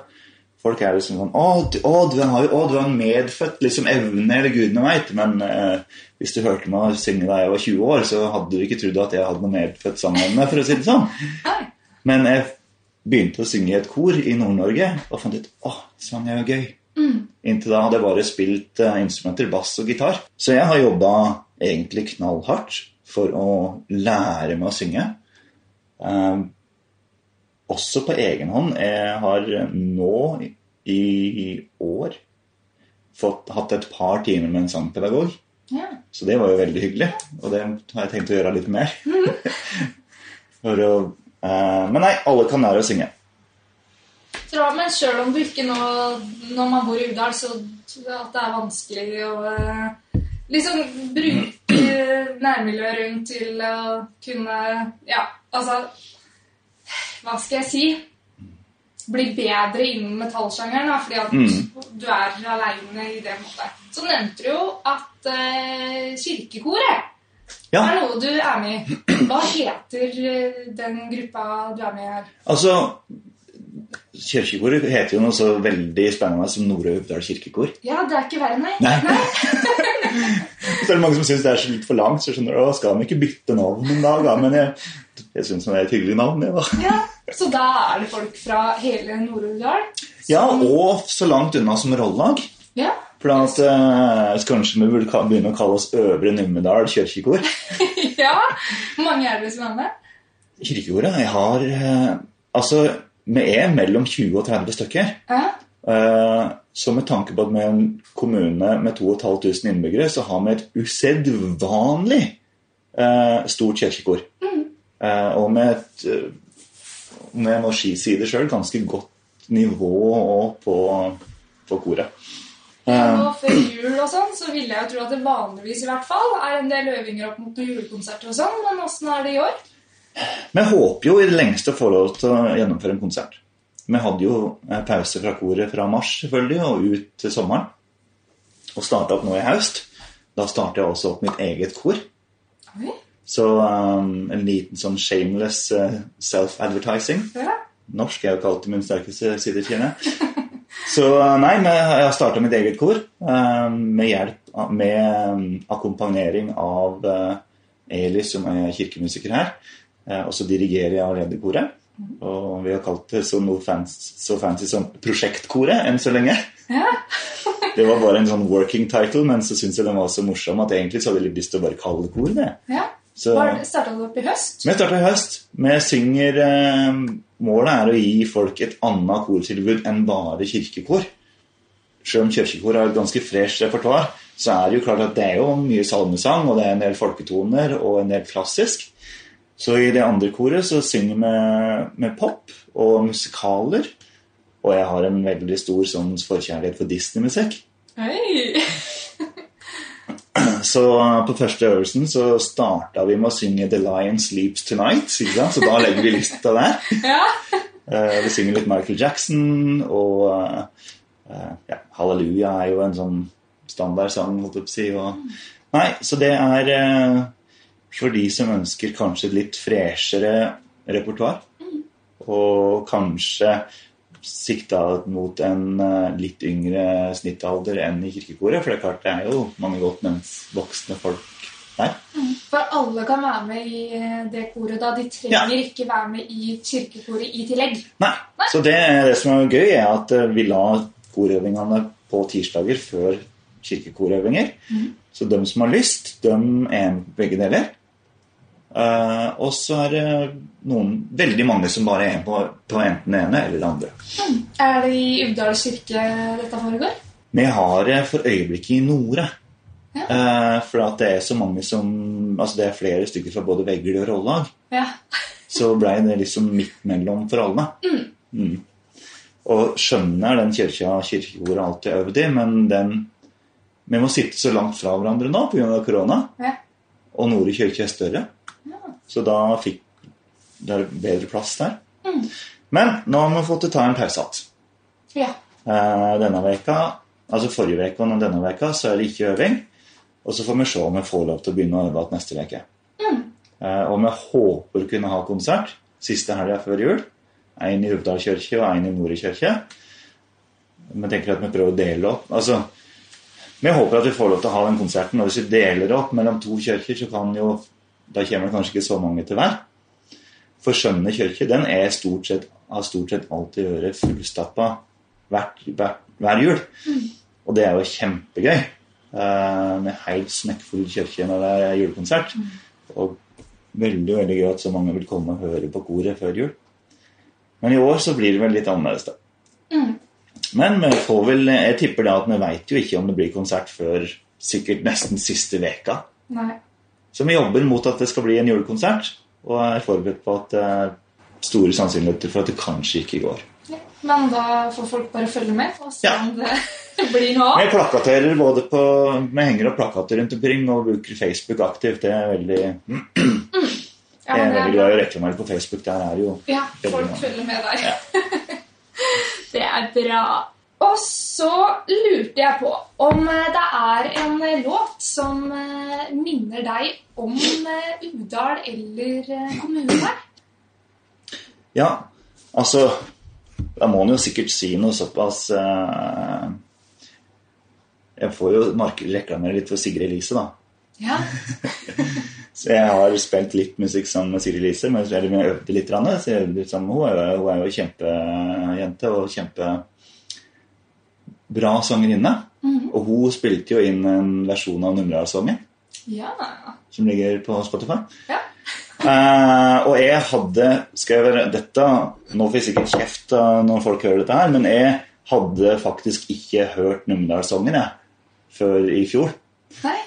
Folk er liksom sånn Å, du, å, du, har, å, du har en medfødt liksom, evne, eller gudene veit. Men eh, hvis du hørte meg synge da jeg var 20 år, så hadde du ikke trodd at jeg hadde noe medfødt sangevne, for å si det sånn. Men jeg begynte å synge i et kor i Nord-Norge og fant ut å, sang er jo gøy. Inntil da hadde jeg bare spilt uh, instrumenter, bass og gitar. Så jeg har jobba egentlig knallhardt for å lære meg å synge. Eh, også på egen hånd. Jeg har nå i, år fått, hatt et par timer med en sangpedagog. Ja. Så det var jo veldig hyggelig, og det har jeg tenkt å gjøre litt mer. For å, uh, men nei, alle kan lære å synge. Så, men sjøl om du ikke nå, når man bor i Uvdal, så at det er vanskelig å uh, liksom bruke nærmiljøet rundt til å kunne Ja, altså Hva skal jeg si? Bli bedre innen metallsjangeren, da, fordi at Mm. du er aleine i det måte. Så nevnte du jo at uh, kirkekoret Ja, er noe du er med i. Hva heter eh, den gruppa du er med i her? altså Kirkekoret heter jo noe så veldig spennende som Nordre Uvdal kirkekor. Ja, det er ikke verre, nei. Nei. Så er det mange som syns det er så litt for langt, så skjønner du, skal de ikke bytte navn en dag? Da? Men jeg, jeg syns det er et hyggelig navn. da. Ja, Så da er det folk fra hele Nord-Uvdal? Ja, og så langt unna som Rollag. Ja. For at, eh, kanskje vi burde begynne å kalle oss Øvre Numedal kirkekor. ja. Hvor mange er dere som er med? Kirkekoret jeg har eh, Altså, vi er mellom 20 og 30 stykker. Ja. Eh, Så med tanke på at vi er en kommune med 2500 innbyggere, så har vi et usedvanlig eh, stort kirkekor. Eh, og med et om jeg må si si det sjøl, ganske godt nivå på, på koret. Eh, Og før jul og sånn, så ville jeg jo tro at det vanligvis i hvert fall er en del øvinger opp mot julekonserter og sånn, men åssen er det i år? Vi håper jo i det lengste å få lov til å gjennomføre en konsert. Vi hadde jo eh, pause fra koret fra mars selvfølgelig, og ut til sommeren. Og starta opp nå i høst. Da starter jeg også opp mitt eget kor. Oi. Så um, en liten sånn shameless uh, self-advertising. Ja. Norsk er jo kalt min sterkeste side, kjenner. Så nei, men jeg har starta mitt eget kor eh, med hjelp med um, akkompagnering av eh, Eli, som er kirkemusiker her. Eh, og så dirigerer jeg allerede koret. Og vi har kalt det så noe fancy, så fancy som Prosjektkoret enn så lenge. Ja. Det var bare en sånn working title, men så syns jeg den var så morsom at egentlig så hadde jeg lyst til å bare kalle det kor. det. ja. Så Starta du opp i høst? vi starta i høst. Vi synger eh, Målet er å gi folk et annet kortilbud enn bare kirkekor. Selv om kirkekor har et ganske fresh repertoar, så er det jo klart at det er jo mye salmesang, og det er en del folketoner og en del klassisk. Så i det andre koret så synger vi med pop og musikaler. Og jeg har en veldig stor sånn forkjærlighet for Disney-musikk. Hei! Så på første øvelsen så starta vi med å synge 'The Lion Sleeps Tonight'. Så da legger vi lista der. Ja. Eh, Vi synger litt Michael Jackson, og eh, ja, 'Halleluja' er jo en sånn standardsang, holdt jeg på å si. Og, nei, så det er eh, for de som ønsker kanskje et litt freshere repertoar. Og kanskje sikta mot en eh, litt yngre snittalder enn i kirkekoret. For det er klart det er jo mange godt mens voksne folk der. For alle kan være med i eh, det koret da. De trenger ikke være med i kirkekoret i tillegg. Nei. Så det, det som er gøy, er at eh, vi la korøvingene på tirsdager før kirkekorøvinger. Så de som har lyst, de er med på begge deler. Eh, og så er det noen, veldig mange som bare er på, på enten det ene eller det andre. Er det i Uvdal kirke dette foregår? Vi har det for øyeblikket i Nore. Ja. Uh, for at det er så mange som Altså det er flere stykker fra både Vegle og Rollag. Ja. Så blei det liksom midt mellom for alle. Mm. Og skjønner den kirka kirkekoret alltid øvd i, men den Vi må sitte så langt fra hverandre nå pga. korona. Ja. Og Nore kirke er større. Så da fikk det er bedre plass der. Men nå har vi fått ta en pause igjen. ja. Eh, denne veka, altså forrige uke og denne veka, så er det ikke øving. Og så får vi se om vi får lov til å begynne å øve igjen neste uke. Mm. og vi håper å kunne ha konsert siste helga før jul. En i Uvdal kirke og en i Nore kirke. Vi tenker at vi prøver å dele opp. Altså, vi håper at vi får lov til å ha den konserten. Og hvis vi deler opp mellom to kirker, så kan jo Da kommer det kanskje ikke så mange til hver. For Skjønne kirke den er stort sett, har stort sett alltid vært fullstappa hver, hver, hver jul. Og det er jo kjempegøy. Uh, med helt smekkfull kirke når det er julekonsert. Og veldig veldig gøy at så mange vil komme og høre på koret før jul. Men i år så blir det vel litt annerledes, da. Mm. Men vi får vel, jeg tipper da at vi veit jo ikke om det blir konsert før sikkert nesten siste veka. Nei. Så vi jobber mot at det skal bli en julekonsert, og er forberedt på at det er store sannsynligheter for at det kanskje ikke går. Ja. Men da får folk bare følge med og se Ja. om det blir noe Vi plakaterer både på Vi henger opp plakater rundt omkring og bruker Facebook aktivt. Det er veldig, Ja, jeg er veldig glad i å reklamere på Facebook. Der er jo Ja, folk følger med der. det er bra. Og så lurte jeg på om eh, det er en eh, låt som eh, minner deg om Uvdal eller kommunen her. Ja, altså Da må en jo sikkert si noe såpass eh, Jeg får jo reklamere litt for Sigrid Elise, da. Ja. Så jeg har spilt litt musikk sammen med Sigrid Elise. Men jeg øvde litt. Så jeg øvde litt sammen med henne. Hun er jo kjempejente og kjempebra sangerinne. Og hun spilte jo inn en versjon av Numedalssangen ja. som ligger på Spotify. Ja. uh, og jeg hadde skal jeg være, dette, Nå får jeg sikkert kjeft eh, når folk hører dette, her, men jeg hadde faktisk ikke hørt Numedalssangen før i fjor. Nei.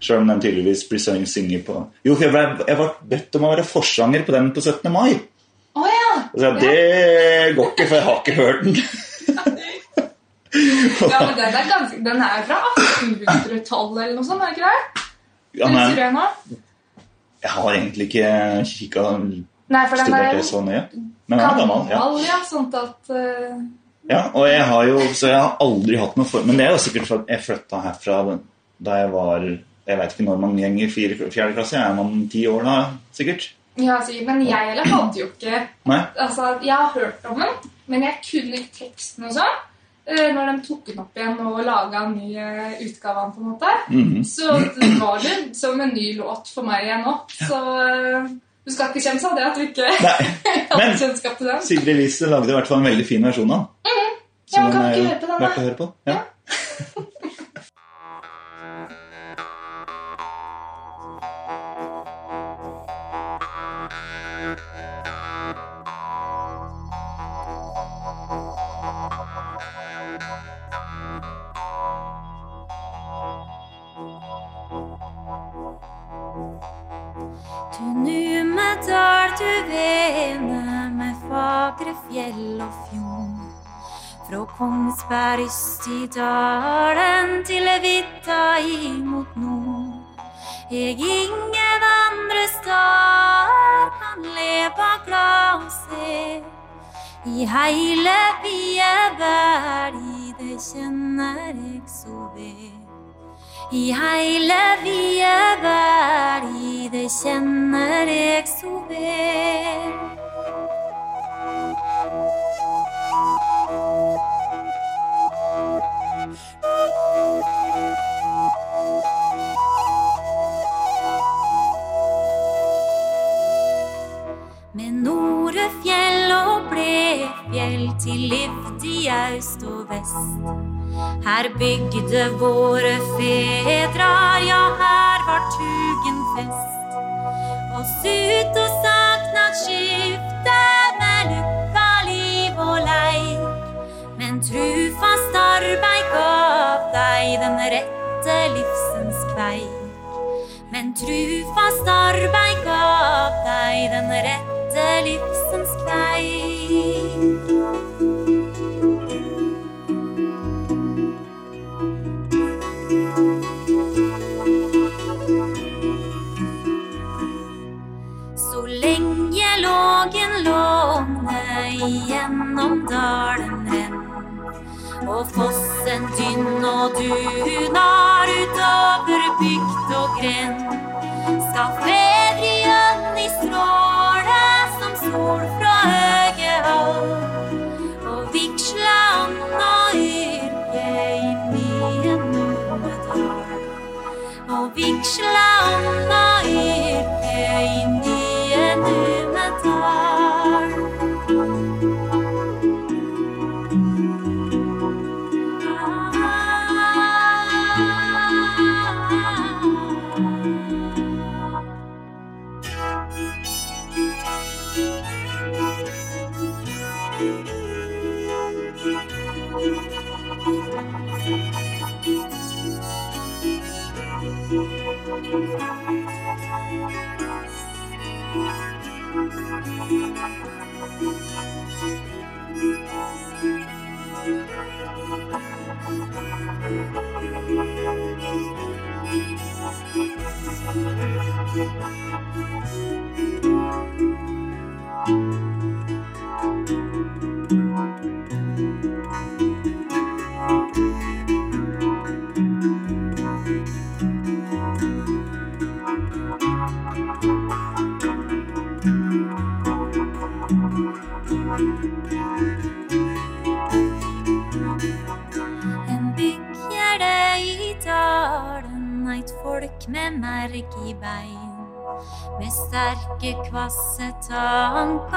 Selv om den tydeligvis blir sunget på Jo, for jeg ble, jeg ble bedt om å være forsanger på den på 17. mai. Oh, ja. Og så jeg, det går ikke, for jeg har ikke hørt den. ja. Men den er, ganske, den er fra 1800-tallet eller noe sånt, er det ikke det? Ja, men jeg har egentlig ikke kikka Nei, for den studert er det så nøye. Men den er gammel. ja. ja. Sånn at uh... Ja, og jeg har jo, så jeg har aldri hatt noe for... Men det er jo sikkert for at jeg flytta herfra da jeg var Jeg vet ikke når man går i fjerde klasse. Er man ti år da, sikkert? Ja, sikkert. Men jeg heller hadde jo ikke Nei? Altså, jeg har hørt om den, men jeg kunne ikke teksten og sånn. Eh, Når de tok den opp igjen og laga en ny eh, utgave av den, på en måte. Mhm. Så var det som en ny låt for meg igjen òg. Så eh, du skal ikke kjenne seg det at du ikke hadde kjennskap til den. Sigrid Lise lagde i hvert fall en veldig fin versjon av den. Ja, men den kan ikke høre på den, da? verdt å høre på. Ja. Du Numedal, du vene med fagre fjell og fjord. Fra Kongsberg øst i dalen til vidda imot nord. Eg ingen andre steder kan leva glad og se. I heile vide verdi, det kjenner eg så vel. I heile vide verdi, det kjenner eg så vel. Med Norefjell og Blefjell til livd i aust og vest. Her bygde våre fedrar, ja, her var tugen fest. Oss ut og saknad skifte med lukka liv og leik. Men trufast arbeid gav deg den rette livsens kveik. Men trufast arbeid gav deg den rette livsens kveik. Lågen låne igjennom dalen renn. Og fossen tynn og dunar utover bygd og grend. Skal fedrien i stråle som sol fra høge hold. Og vigsla anna yrke i byen numedal. Og vigsla anna yrke i nye numedal. 在 ทางไป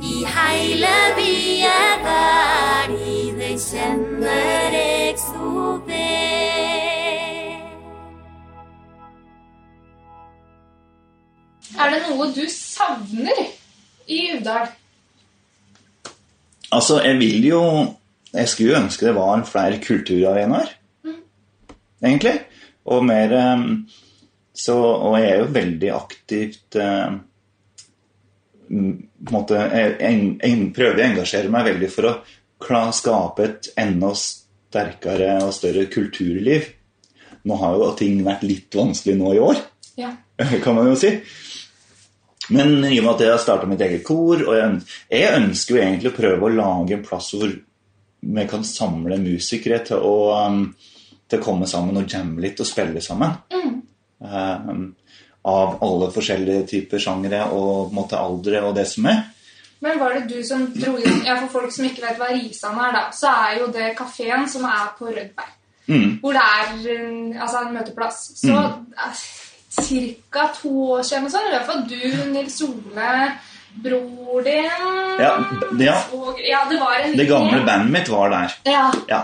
I heile verd verdi, kjenner eg så vel. Er det noe du savner i Uvdal? Altså, jeg vil jo Jeg skulle jo ønske det var flere kulturarenaer, egentlig. Og mer eh, så, Og jeg er jo veldig aktivt eh, m- på en måte, jeg, jeg, jeg prøver å engasjere meg veldig for å kla- skape et enda sterkere og større kulturliv. Nå har jo ting vært litt vanskelig nå i år Ja. kan man jo si. Men i og med at jeg har starta mitt eget kor, og jeg, jeg ønsker jo egentlig å prøve å lage en plass hvor vi kan samle musikere til å, um, til å komme sammen og jamme litt og spille sammen. Um, av alle forskjellige typer sjangere og måtte måte aldre og det som er. Men var det du som dro inn Ja, for folk som ikke vet hva Risan er, da, så er jo det kafeen som er på Rødberg. Mm. Hvor det er altså en møteplass. Så ca. to år siden sånn, i hvert fall du, Nils Ole, bror din Ja, ja. og, ja, det var en Det gamle bandet mitt var der. Ja. Ja.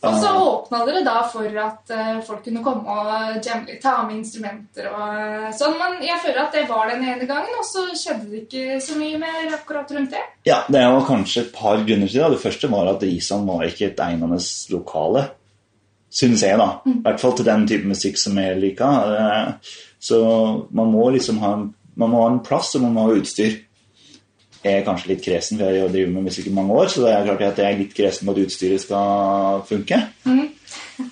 Og så åpna dere da for at eh, folk kunne komme og jamme ta med instrumenter og eh, sånn. Men jeg føler at det var den ene gangen, og så skjedde det ikke så mye mer akkurat rundt det. Ja, det var kanskje et par grunner til det. Det første var at Island var ikke et egnende lokale. Syns jeg, da. I hvert fall til den type musikk som jeg liker. Eh, Så man må liksom ha en, man må ha en plass, og man må ha utstyr. Jeg er kanskje litt kresen, for jeg har drevet med musikk i mange år, så det er klart at jeg er litt kresen på at utstyret skal funke.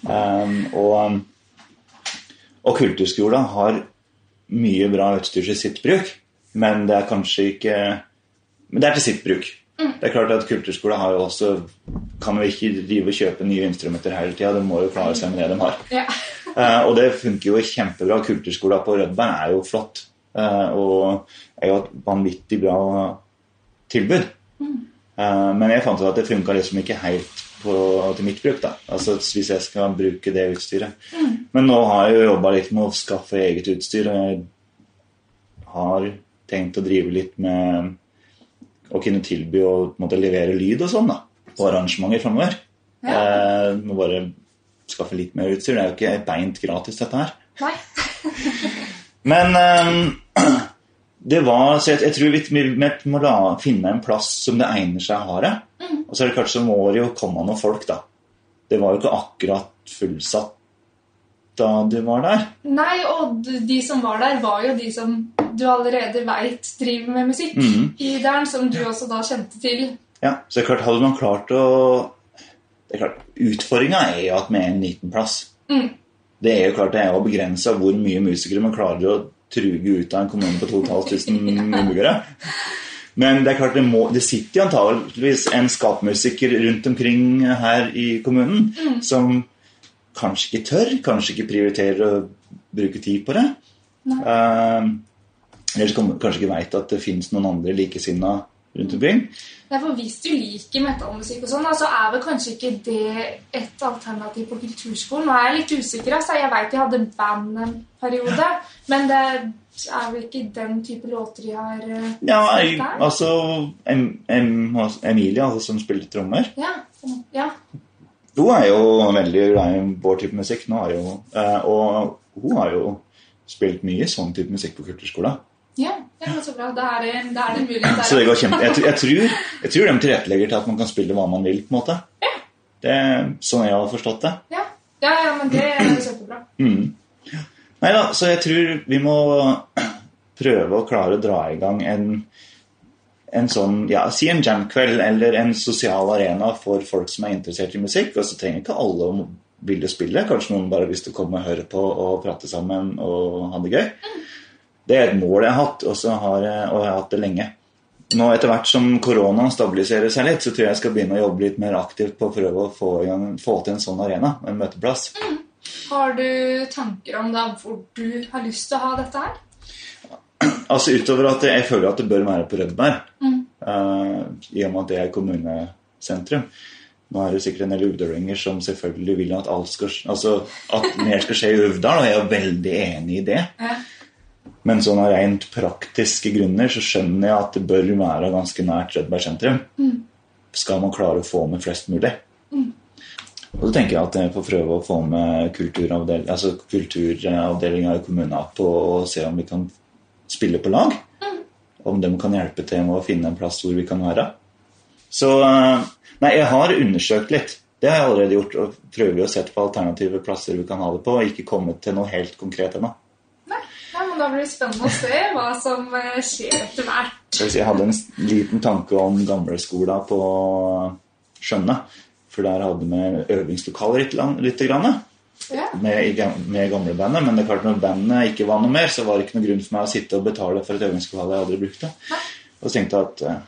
Um, og, og kulturskolen har mye bra utstyr til sitt bruk, men det er kanskje ikke Men det er til sitt bruk. Det er klart at Kulturskolen har jo også kan jo ikke drive og kjøpe nye instrumenter hele tida. De må jo klare seg med det de har. Ja. uh, og det funker jo kjempebra. Kulturskolen på Rødberg er jo flott. Uh, og er jo et vanvittig bra tilbud. Eh, men jeg fant ut at det funka liksom ikke helt på, til mitt bruk. da. Altså Hvis jeg skal bruke det utstyret. Men nå har jeg jo jobba litt med å skaffe eget utstyr. Og jeg har tenkt å drive litt med å kunne tilby å måte, levere lyd og sånn da, på arrangementer framover. Eh, må bare skaffe litt mer utstyr. Det er jo ikke beint gratis, dette her. Nei. Men ehm, det var Så jeg, jeg tror vi, må la, finne en plass som det egner seg å ha det. Og så er det kanskje må det jo komme noen folk, da. Det var jo ikke akkurat fullsatt da du var der. Nei, og de som var der, var jo de som du allerede veit driver med musikk mm. i Dalen, som du også da kjente til. Ja, så det er klart, hadde man klart å det er klart, Utfordringa er jo at vi er en liten plass. Mm. Det er jo klart det er jo begrensa hvor mye musikere man klarer å truge ut av en kommune på 2500 innbyggere. Men det er klart det, må, det sitter antageligvis en skapmusiker rundt omkring her i kommunen som kanskje ikke tør, kanskje ikke prioriterer å bruke tid på det. Uh, eller som kanskje ikke veit at det fins noen andre likesinna rundt omkring. Nei, for Hvis du liker metallmusikk, og sånn, så er vel kanskje ikke det et alternativ på kulturskolen. Nå er jeg litt usikker. Altså. Jeg veit de hadde band en periode, men det er vel ikke den type låter de har uh, Ja, jeg, altså em, em, Emilie, altså, som spilte trommer, Ja, ja. hun er jo veldig glad i vår type musikk. Nå er jo, uh, og hun har jo spilt mye sånn type musikk på kulturskolen. Ja, det men så bra. Da er det, da er det mulig. der. Så det går kjempe... Jeg, jeg, tror, jeg tror de tilrettelegger til at man kan spille hva man vil. på en måte. Det er sånn jeg har forstått det. Ja. ja, ja, men det er kjempebra. Mm. Nei da, så jeg tror vi må prøve å klare å dra i gang en, en sånn, ja, si en jamkveld eller en sosial arena for folk som er interessert i musikk. Og så trenger ikke alle å ville spille. Kanskje noen bare har lyst til å komme og høre på og prate sammen og ha det gøy. Det er et mål jeg har hatt, og, så har og jeg har hatt det lenge. Nå Etter hvert som koronaen stabiliserer seg litt, så tror jeg jeg skal begynne å jobbe litt mer aktivt på å prøve å få, få til en sånn arena, en møteplass. Har du tanker om da hvor du har lyst til å ha dette her? Altså Utover at jeg føler at det bør være på Rødberg, Mm. uh, i og med at det er kommunesentrum. Nå er det sikkert en del uvdalinger som selvfølgelig vil at alt skal, altså at mer skal skje i Uvdal, og jeg er veldig enig i det. Ja. Men sånn av rent praktiske grunner så skjønner jeg at det bør være ganske nært Rødberg sentrum. Skal man klare å få med flest mulig. Og så tenker jeg at jeg får prøve å få med kulturavdelinga altså kulturavdelinga i kommunen på og se om vi kan spille på lag. Om de kan hjelpe til med å finne en plass hvor vi kan være. Så eh, Nei, jeg har undersøkt litt. Det har jeg allerede gjort. Og prøver å sette på alternative plasser vi kan ha det på. Og ikke kommet til noe helt konkret ennå. Nei, Nei, Da blir det spennende å se hva som eh, skjer etter hvert. Så jeg hadde en liten tanke om gamleskolen på Skjønne. For der hadde vi øvingslokaler litt, grann. Ja. Med, med gamlebandet. Men det er klart når bandet ikke var noe mer, så var det ikke noe grunn for meg å sitte og betale for et øvingslokale jeg aldri brukte. Og så tenkte jeg at eh,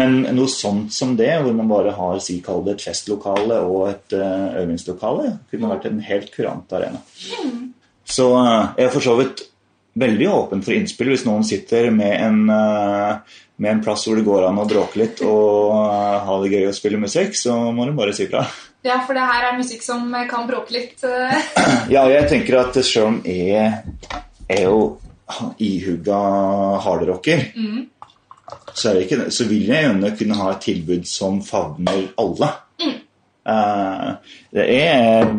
Men noe sånt som det, hvor man bare har si kall det et festlokale og et eh, øvingslokale, kunne vært en helt kurant arena. Så eh, jeg er for så vidt veldig åpen for innspill hvis noen sitter med en, eh, med en plass hvor det går an å bråke litt og eh, ha det gøy å spille musikk, så må du bare si fra. ja, for det her er musikk som kan bråke litt. eh. Ja, jeg tenker at selv om jeg er jo ihugga hardrocker, så, er det ikke, så vil jeg gjerne kunne ha et tilbud som favner alle. Eh, det er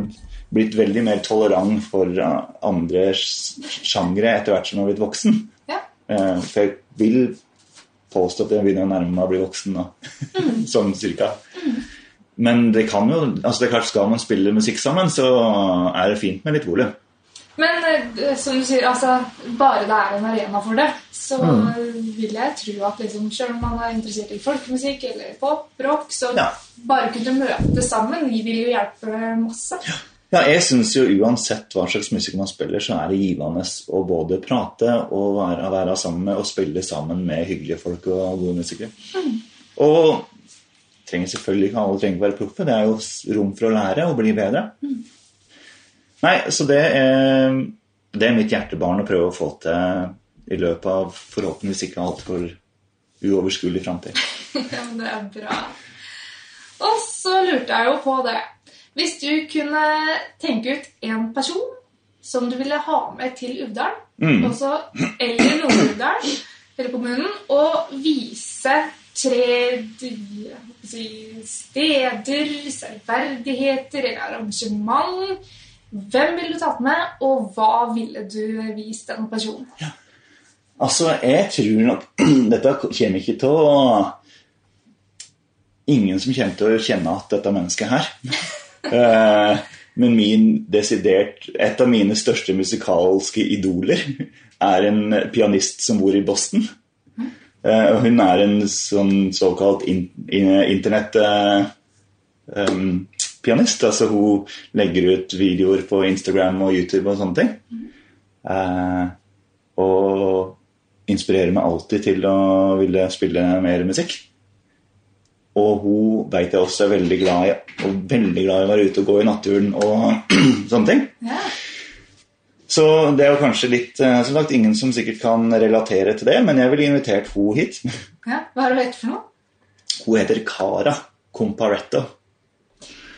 blitt veldig mer tolerant for eh, andre sj- sjangre etter hvert som jeg har blitt voksen. Ja. Eh, for jeg vil påstå at jeg begynner å nærme meg å bli voksen nå. sånn cirka. Men det kan jo altså det er klart Skal man spille musikk sammen, så er det fint med litt volum. Men eh, som du sier, altså, bare det er en arena for det, så mm. vil jeg tro at liksom, selv om man er interessert i folkemusikk eller pop, rock, så Ja. bare kunne møte sammen vil jo hjelpe masse. Ja, jeg syns jo uansett hva slags musikk man spiller, så er det givende å både prate og være, være sammen med og spille sammen med hyggelige folk og gode musikere. Og trenger selvfølgelig ikke alle trenger å være proffe. Det er jo rom for å lære og bli bedre. Nei, så det er, det er mitt hjertebarn å prøve å få til i løpet av forhåpentligvis ikke altfor uoverskuelig framtid. Ja, men det er bra. Og så lurte jeg jo på det. Hvis du kunne tenke ut en person som du ville ha med til Uvdal, Mm. også, eller Nord-Uvdal, eller kommunen, og vise tre steder, selvverdigheter, eller arrangement Hvem ville du tatt med, og hva ville du vist den personen? Altså, jeg tror nok Dette kommer ikke til å Ingen som kommer til å kjenne at dette mennesket her. Eh, Men min desidert Et av mine største musikalske idoler er en pianist som bor i Boston. Eh, hun er en sånn såkalt in, in, internettpianist. altså hun legger ut videoer på Instagram og YouTube og sånne ting. Uh, og inspirerer meg alltid til å ville spille mer musikk. Og hun vet jeg også er veldig glad i og veldig glad i å være ute og gå i naturen og sånne ting. Ja. Så det er jo kanskje litt eh, Som sagt, ingen som sikkert kan relatere til det, men jeg ville invitert hun hit. Ja, Hva er det du heter for noe? Hun heter Cara Comparetto.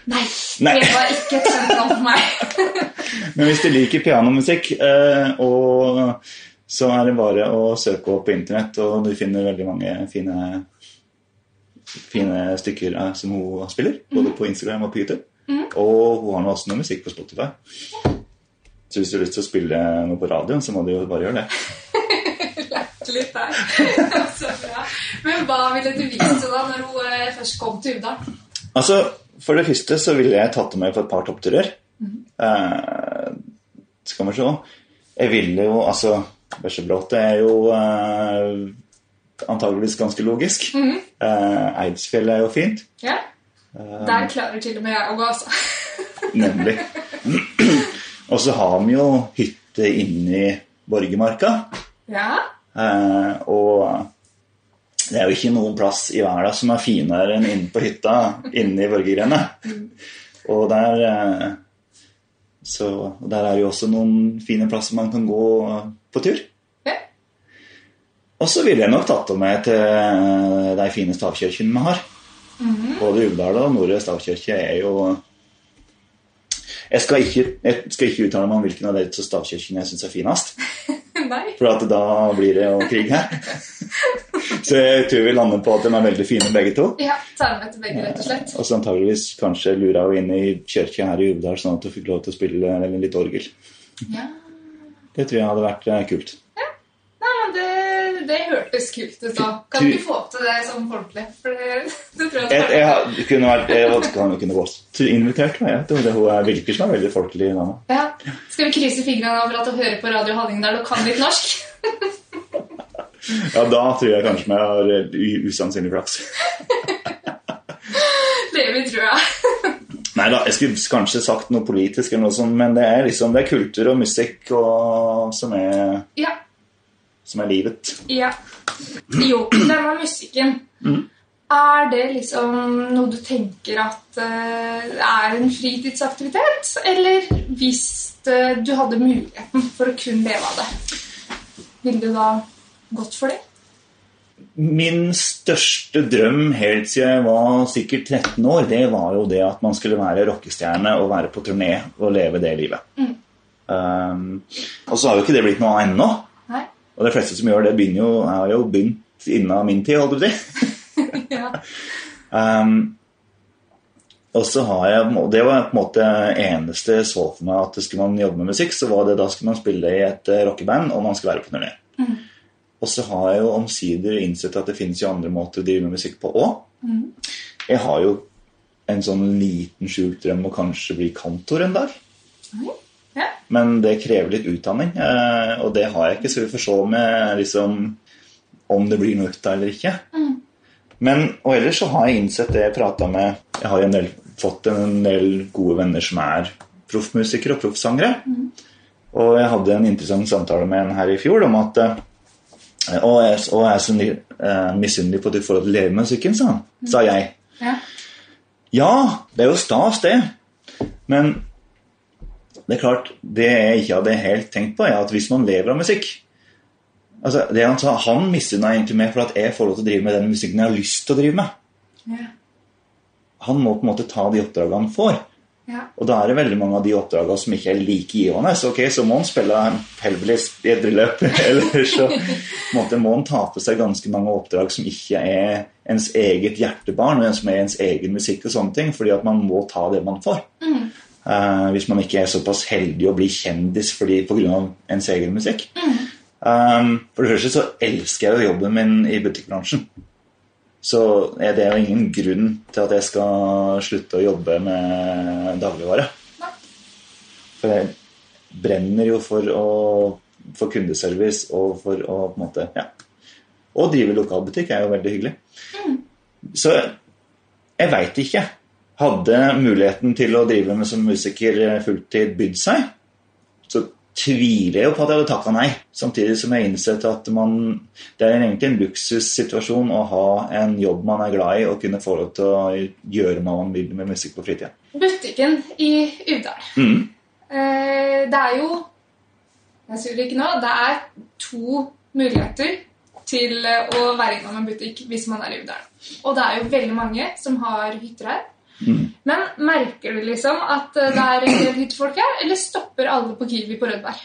Nei, Nei. det var ikke et kjent navn for meg. Men hvis du liker pianomusikk, eh, og så er det bare å søke opp på internett, og du finner veldig mange fine, fine stykker eh, som hun spiller. Både på Instagram og på YouTube. Og hun har nå også noe musikk på Spotify. Så hvis du har lyst til å spille noe på radioen, så må du jo bare gjøre det. Lært litt der. Så bra. Men hva ville du vist henne da når hun eh, først kom til Uvdal? Altså, For det første så ville jeg tatt henne med på et par toppturer. Eh, skal vi se. Jeg ville jo Altså, Børsebråtet er jo eh, antageligvis ganske logisk. Eh, Eidsfjell er jo fint. Ja. Der klarer til og med jeg å gå, altså. Nemlig. Og så har vi jo hytte inni Borgermarka. Ja. Eh, og det er jo ikke noen plass i verden som er finere enn inne på hytta inni i Mm. Og der eh, så der er jo også noen fine plasser man kan gå på tur. Og så ville jeg nok tatt det med til de fine stavkirkene vi har. Både Uvdal og Nore stavkirke er jo jeg skal, ikke, jeg skal ikke uttale meg om hvilken av de to stavkirkene jeg syns er finest. For at da blir det jo krig her. Så jeg tror vi lander på at de er veldig fine begge to. Ja, tar med til begge, rett og slett. Og så antageligvis kanskje lura henne inn i kirka her i Uvdal, sånn at hun fikk lov til å spille litt orgel. Ja. Det tror jeg hadde vært kult. Ja, Nei, men det, det hørtes kult ut da. Kan du få til det sånn på ordentlig? For det, det tror jeg Jeg, jeg, kunne vært Jeg jeg kunne godt invitert. Jeg vet, det, hun er virker som en veldig folkelig dame. Ja. Skal vi krysse fingrene for at du hører på Radio Hallingdal og kan litt norsk? Ja, da tror jeg kanskje vi har eh, usannsynlig flaks. Vil tror jeg. Nei da, jeg skulle kanskje sagt noe politisk, eller noe sånt, men det er liksom det er kultur og musikk og, som, er, Ja. Som er livet. ja. Jo, denne musikken. Er det liksom noe du tenker at uh, er en fritidsaktivitet? Eller hvis uh, du hadde muligheten for å kun leve av det, ville du da gått for det? Min største drøm helt siden jeg var sikkert 13 år, det var jo det at man skulle være rockestjerne og være på turné og leve det livet. Um, og så har jo ikke det blitt noe av ennå. Og de fleste som gjør det, jo, har jo begynt innen min tid, holdt jeg på å si. Ja. Um, og så har jeg, Det var på en måte eneste jeg så for meg at skulle man jobbe med musikk, så var det da skulle man spille i et eh, rockeband, og man skulle være på turné. Og så har jeg jo omsider innsett at det finnes jo andre måter å drive med musikk på òg. Jeg har jo en sånn liten skjult drøm å kanskje bli kantor en dag. Ja. Men det krever litt utdanning, eh, og det har jeg ikke, så vi får se med liksom, om det blir noe ut av eller ikke. Men, og ellers så har jeg innsett det jeg prata med Jeg har en del, fått en del gode venner som er proffmusikere og proffsangere. Og jeg hadde en interessant samtale med en her i fjor om at eh, Og jeg, og jeg er så eh, misunnelig på at du får lov til å leve med musikken, sa han. Sa jeg. Ja. Ja, det er jo stas, det. Men det er klart, det jeg ikke hadde helt tenkt på, er at hvis man lever av musikk altså det Han sa, han misunna egentlig meg for at jeg får lov til å drive med den musikken jeg har lyst til å drive med. Ja. Han må på en måte ta de oppdragene han får. Ja. Og da er det veldig mange av de oppdragene som ikke er like givende. Så ok, så må han spille Hellbillies i et bryllup, eller så på en måte, må han ta på seg ganske mange oppdrag som ikke er ens eget hjertebarn, men som er ens egen musikk og sånne ting, fordi at man må ta det man får. Eh, hvis man ikke er såpass heldig å bli kjendis fordi, på grunn av ens egen musikk. Um, for det første så elsker jeg jo jobben min i butikkbransjen. Så er det jo ingen grunn til at jeg skal slutte å jobbe med dagligvare. For jeg brenner jo for, å, for kundeservice og for å på en måte ja. Å drive lokalbutikk er jo veldig hyggelig. Så jeg veit ikke. Hadde muligheten til å drive med som musiker fulltid bydd seg, så tviler jeg jo på at jeg hadde takka nei. Samtidig som jeg innsett at man, det er egentlig en luksussituasjon å ha en jobb man er glad i, og kunne få lov til å gjøre hva man vil med musikk på fritida. Butikken i Uvdal. Mm. Eh, det er jo Jeg sier det ikke nå. Det er to muligheter til eh, å være innom en butikk hvis man er i Uvdal. Og det er jo veldig mange som har hytter her. Men merker du liksom at eh, det er litt folk her, eller stopper alle på Kiwi på Rødberg?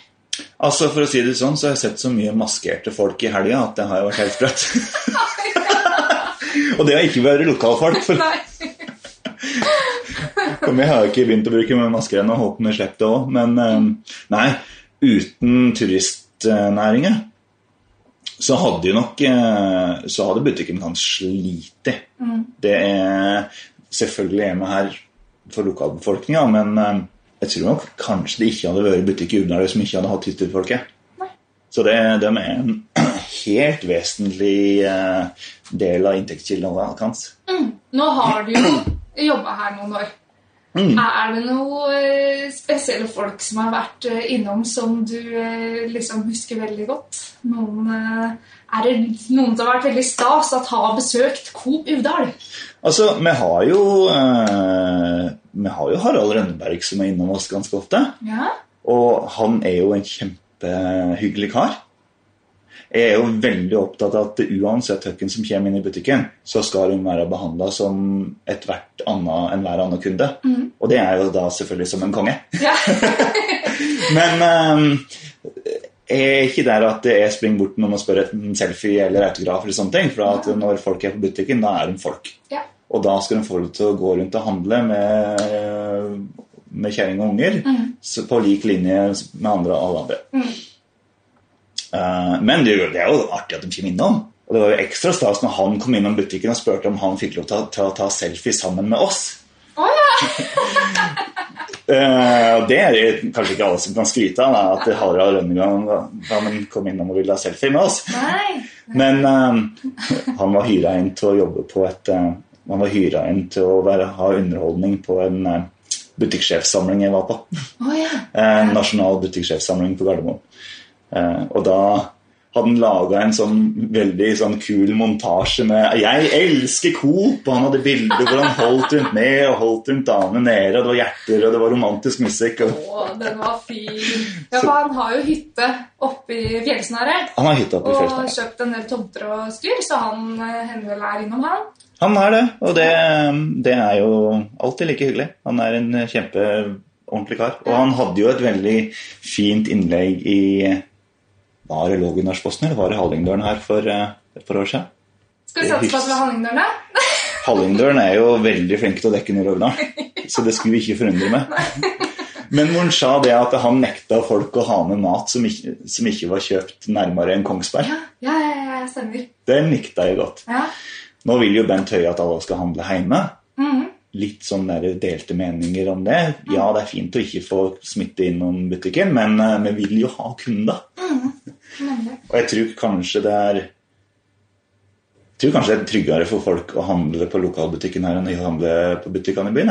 Altså, For å si det sånn, så har jeg sett så mye maskerte folk i helga at det har jo vært helt sprøtt. og det har ikke vært lokalfolk. For, for vi har ikke begynt å bruke masker ennå, håper vi slipper det òg. Men eh, nei, uten turistnæringa så hadde jo nok eh, Så hadde butikken kanskje slitt. Det er selvfølgelig hjemme her for lokalbefolkninga, men eh, jeg tror nok kanskje det ikke hadde vært butikk i Uvdal som ikke hadde hatt hyttefolket. Så det, de er en helt vesentlig eh, del av inntektskilden hans. Nå har du jo jobba her noen år. Er det noen eh, spesielle folk som har vært eh, innom som du eh, liksom husker veldig godt? Noen, er det noen som har vært veldig stas at har besøkt Coop Uvdal? Altså, vi har jo eh, Vi har jo Harald Rønneberg som er innom oss ganske ofte. Ja. Og han er jo en kjempehyggelig kar. Jeg er jo veldig opptatt av at uansett hvem som kommer inn i butikken, så skal hun være behandla som ethvert annet enhver annen kunde. Og det er jo da selvfølgelig som en konge. ja. Men Jeg er ikke der at jeg springer bort noen og spør etter en selfie eller autograf. eller sånne ting, For at når folk er på butikken, da er de folk. Ja. Og da skal de få lov til å gå rundt og handle med, med kjerring og unger mm. på lik linje med andre alle andre. Eh, men det, er jo- artig at de kommer innom. Og det var jo ekstra stas når han kom innom butikken og spurte om han fikk lov til å ta, ta selfie sammen med oss. Oh, ja! Uh, det er det kanskje ikke alle som kan skryte av, at Harald Rønnegang kom innom og ville ha selfie med oss. Nei. Men uh, han var hyra inn til å jobbe på et uh, Han var hyra inn til å være, ha underholdning på en butikksjefsamling jeg var på. Oh, ja. Nasjonal butikksjefsamling på Gardermoen. Eh, og da hadde han laga en sånn veldig sånn kul montasje med 'Jeg elsker Coop', og han hadde bilder hvor han holdt rundt meg og holdt rundt damene nede, og det var hjerter, og det var romantisk musikk. Og Å, den var fin. Ja, for han har jo hytte oppe i fjellsnæret. han har hytte oppe i Og Fjellstad. kjøpt en del tomter og styr, så han eh, hender vel er innom han. Han er det, og det, det er jo alltid like hyggelig. Han er en kjempeordentlig kar. Og han hadde jo et veldig fint innlegg i Var det Lågendalsposten eller var det Hallingdølen her for eh, et par år siden? Skal vi satse på at det var Hallingdølen, da? Hallingdølen er jo veldig flinke til å dekke Nord-Aurdal, så det skulle vi ikke forundre med. Men hvor han sa det at han nekta folk å ha med mat som ikke, som ikke var kjøpt nærmere enn Kongsberg, Ja, ja, ja, ja stemmer. det nekta jeg godt. Ja. Nå vil jo Bent Høie at alle skal handle hjemme. Mhm. Litt sånn der delte meninger om det. Ja, det er fint å ikke få smitte innom butikken, men eh, vi vil jo ha kunder. Mm. Og jeg tror kanskje det er jeg tror kanskje det er tryggere for folk å handle på lokalbutikken her enn å handle på butikkene i byen.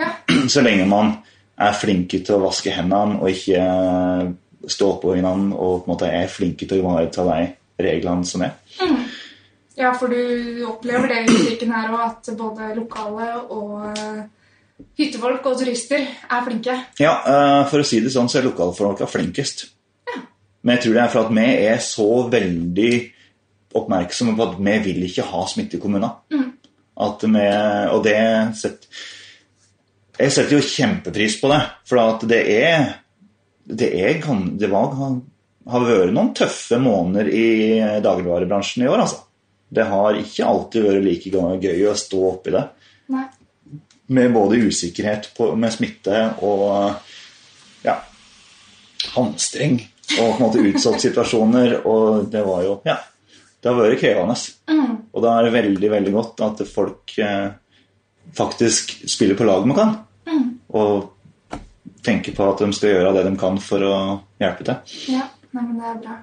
ja. Så lenge man er flinke til å vaske hendene og ikke eh, stå på hverandre og på en måte er flinke til å ivareta de reglene som er. Ja, for du opplever det i butikken her òg, at både lokale og eh, hyttefolk og turister er flinke. Ja, eh, for å si det sånn, så er lokalfolka flinkest. Men jeg tror det er for at vi er så veldig oppmerksomme på at vi vil ikke ha smitte i kommunen. At vi, og det setter Jeg setter jo kjempepris på det, for at det er Det, er, det var, har vært noen tøffe måneder i dagligvarebransjen i år, altså. Det har ikke alltid vært like gøy å stå oppi det Nei. med både usikkerhet på, med smitte og ja, hamstring og på en måte utsolgt situasjoner. Og det var jo Ja, det har vært krevende. Og da er det veldig, veldig godt at folk eh, faktisk spiller på lag med kan. Og tenker på at de skal gjøre det de kan for å hjelpe til. Ja, nei, men det er bra.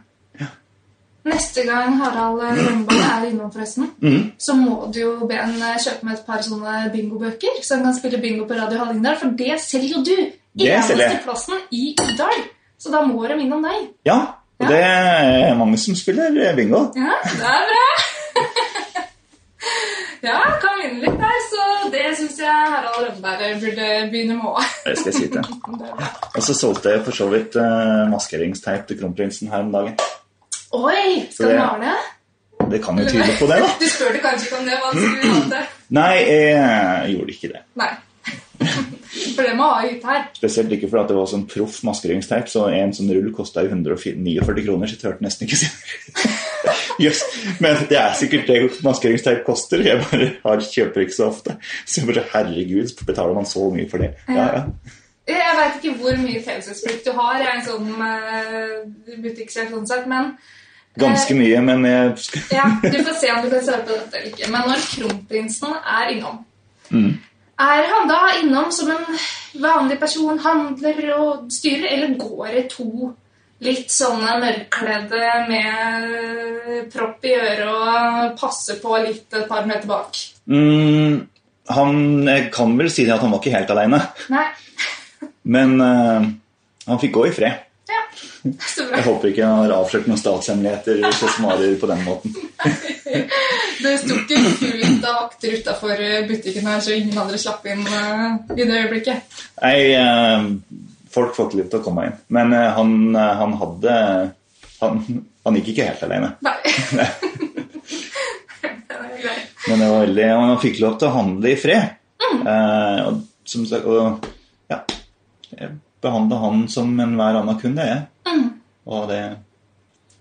Neste gang Harald Rønneberg er innom, forresten, mm. så må du jo be han eh, kjøpe med et par sånne bingobøker, så han kan spille bingo på Radio Hallingdal, for det selger jo du! Eneste plassen i Uvdal. Så da må de innom deg. Ja, og det er mange som spiller bingo. Ja, det er bra! ja, kan vinne litt der, så det syns jeg Harald Rønneberg burde begynne med òg. Det skal jeg si til. Og så solgte jeg for så vidt eh, maskeringsteip til kronprinsen her om dagen. Oi! Skal du male? Det kan jo tyde på det, da. Du spurte kanskje ikke om det, hva skulle du ha? Nei, jeg gjorde ikke det. Nei. For det må ha ut her. Spesielt ikke fordi det var sånn proff maskeringsteip, så en sånn rull kosta 149 kroner, så jeg turte nesten ikke si det. Jøss. Men det er sikkert det maskeringsteip koster. Jeg bare har, kjøper ikke så ofte. Så jeg bare, herregud, betaler man så mye for det? Ja, ja. Jeg veit ikke hvor mye taushetsplikt du har. Jeg er en sånn uh, butikksjef sånn sett, men Ganske mye, men jeg ja, du får se om du kan svare på dette eller ikke. Men når kronprinsen er innom Mm. Er han da innom som en vanlig person, handler og styrer, eller går det to litt sånne mørkkledde med propp i øret og passer på litt et par meter bak? mm, Han jeg kan vel si det at han var ikke helt alene, Nei, men uh, han fikk gå i fred. Jeg håper ikke han har avslørt noen statshemmeligheter hvis jeg svarer på den måten. Det sto ikke fullt av vakter utafor butikken her, så ingen andre slapp inn eh, i det øyeblikket. Nei, eh, folk får ikke lov til å komme inn. Men eh, han, eh, han hadde han, han gikk ikke helt alene. Nei. Men det var veldig, han fikk lov til å handle i fred. Eh, og, som sagt, og ja, jeg behandla han som enhver annen kunde. Jeg. Og det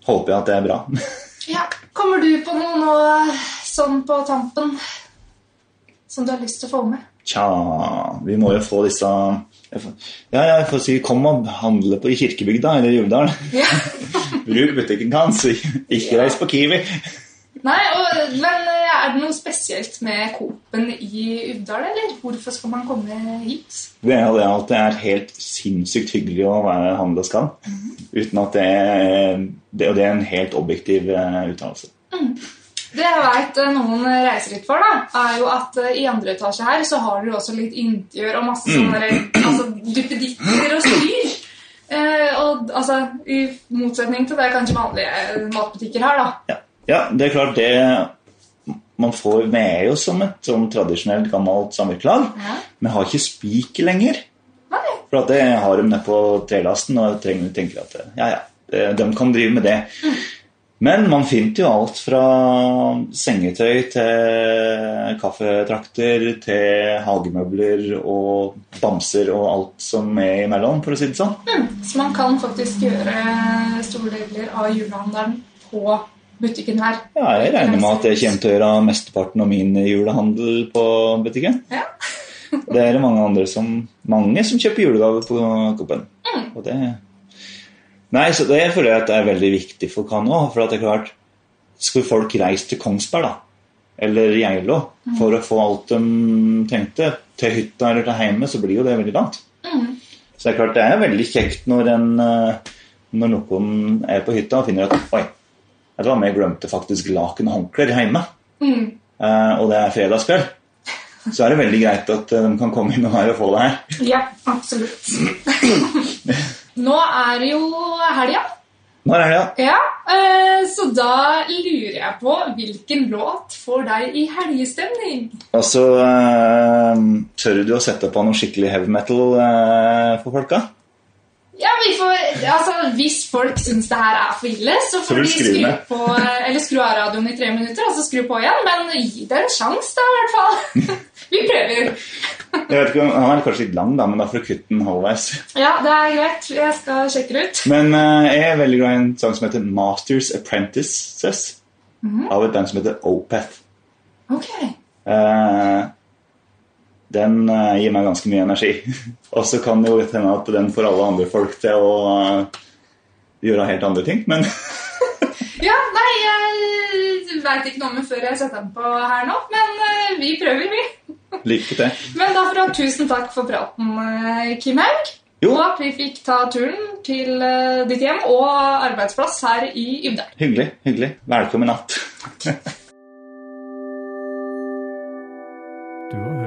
håper jeg at det er bra. Ja. Kommer du på noe nå sånn på tampen som du har lyst til å få med? Tja, vi må jo få disse jeg får, Ja, jeg får si kom og handle på i Kirkebygda eller i Uvdal. Ja. Bruk butikken hans, ikke reis på Kiwi. Nei, og, men er det noe spesielt med Coop-en i Uvdal, eller? Hvorfor skal man komme hit? Det er jo det at det er helt sinnssykt hyggelig å være handle skal. Uten at det er, det, og det er en helt objektiv uttalelse. uttalelse. Det jeg vet noen reiser litt for, da, er jo at eh, i andre etasje her så har dere også litt interiør og masse sånne altså, duppeditter og styr. Eh, og altså, I motsetning til det kanskje vanlige matbutikker her, da. Ja. ja, det er klart det man får, Vi er jo som et sånn tradisjonelt, gammelt samvirkelag. Ja. men har ikke spiker lenger. Nei. For at det har de nede på trelasten, og trenger, tenker at ja, ja, de kan drive med det. Men man finner jo alt fra sengetøy til kaffetrakter til hagemøbler og bamser og alt som er imellom, for å si det sånn. Så man kan faktisk gjøre store deler av julehandelen på butikken her. Ja, jeg regner med at jeg kommer til å gjøre mesteparten av min julehandel på butikken. Ja. Det er det mange andre som, mange som kjøper julegaver på Coop-en. Og det Nei, så det føler jeg at det er veldig viktig for oss nå. For at det er klart, skulle folk reist til Kongsberg, da, eller Geilo, for å få alt de trengte til hytta eller til hjemme, så blir jo det veldig langt. Så det er klart det er veldig kjekt når, en, eh, når noen er på hytta og finner at Oi, vet du hva, vi glemte faktisk laken og håndklær hjemme. Mm. Uh, og det er fredagskveld. Så er det veldig greit at eh, de kan komme inn her og få det her. Ja, absolutt. Nå er det jo helga. Nå er det helga. Ja, uh, så da lurer jeg på hvilken låt får deg i helgestemning? Og så eh, tør du å sette på noe skikkelig heavy metal for folka? Ja, vi får, altså Hvis folk syns det her er for ille, så Så får vil de skru på Eller skru av radioen i tre minutter og så skru på igjen. Men gi det en sjanse, da, i hvert fall. Vi prøver. Jeg vet ikke, Han er kanskje litt lang, da, men da får du kutte den halvveis. Ja, det er greit. Jeg skal sjekke det ut. Men uh, jeg er veldig glad i en sang som heter Masters Apprentices. Av et band som heter Opeth. Ok. Eh, den eh, gir meg ganske mye energi. Og så kan det jo hende at den får alle andre folk til å eh, gjøre helt andre ting, men Ja, nei, jeg veit ikke noe om det før jeg setter den på her nå, men eh, vi prøver, vi. lykke til. Men da får du ha tusen takk for praten, Kim Haug. Jo. Og at vi fikk ta turen til ditt hjem og arbeidsplass her i Ybdal. Hyggelig. hyggelig. Velkommen natt. Du har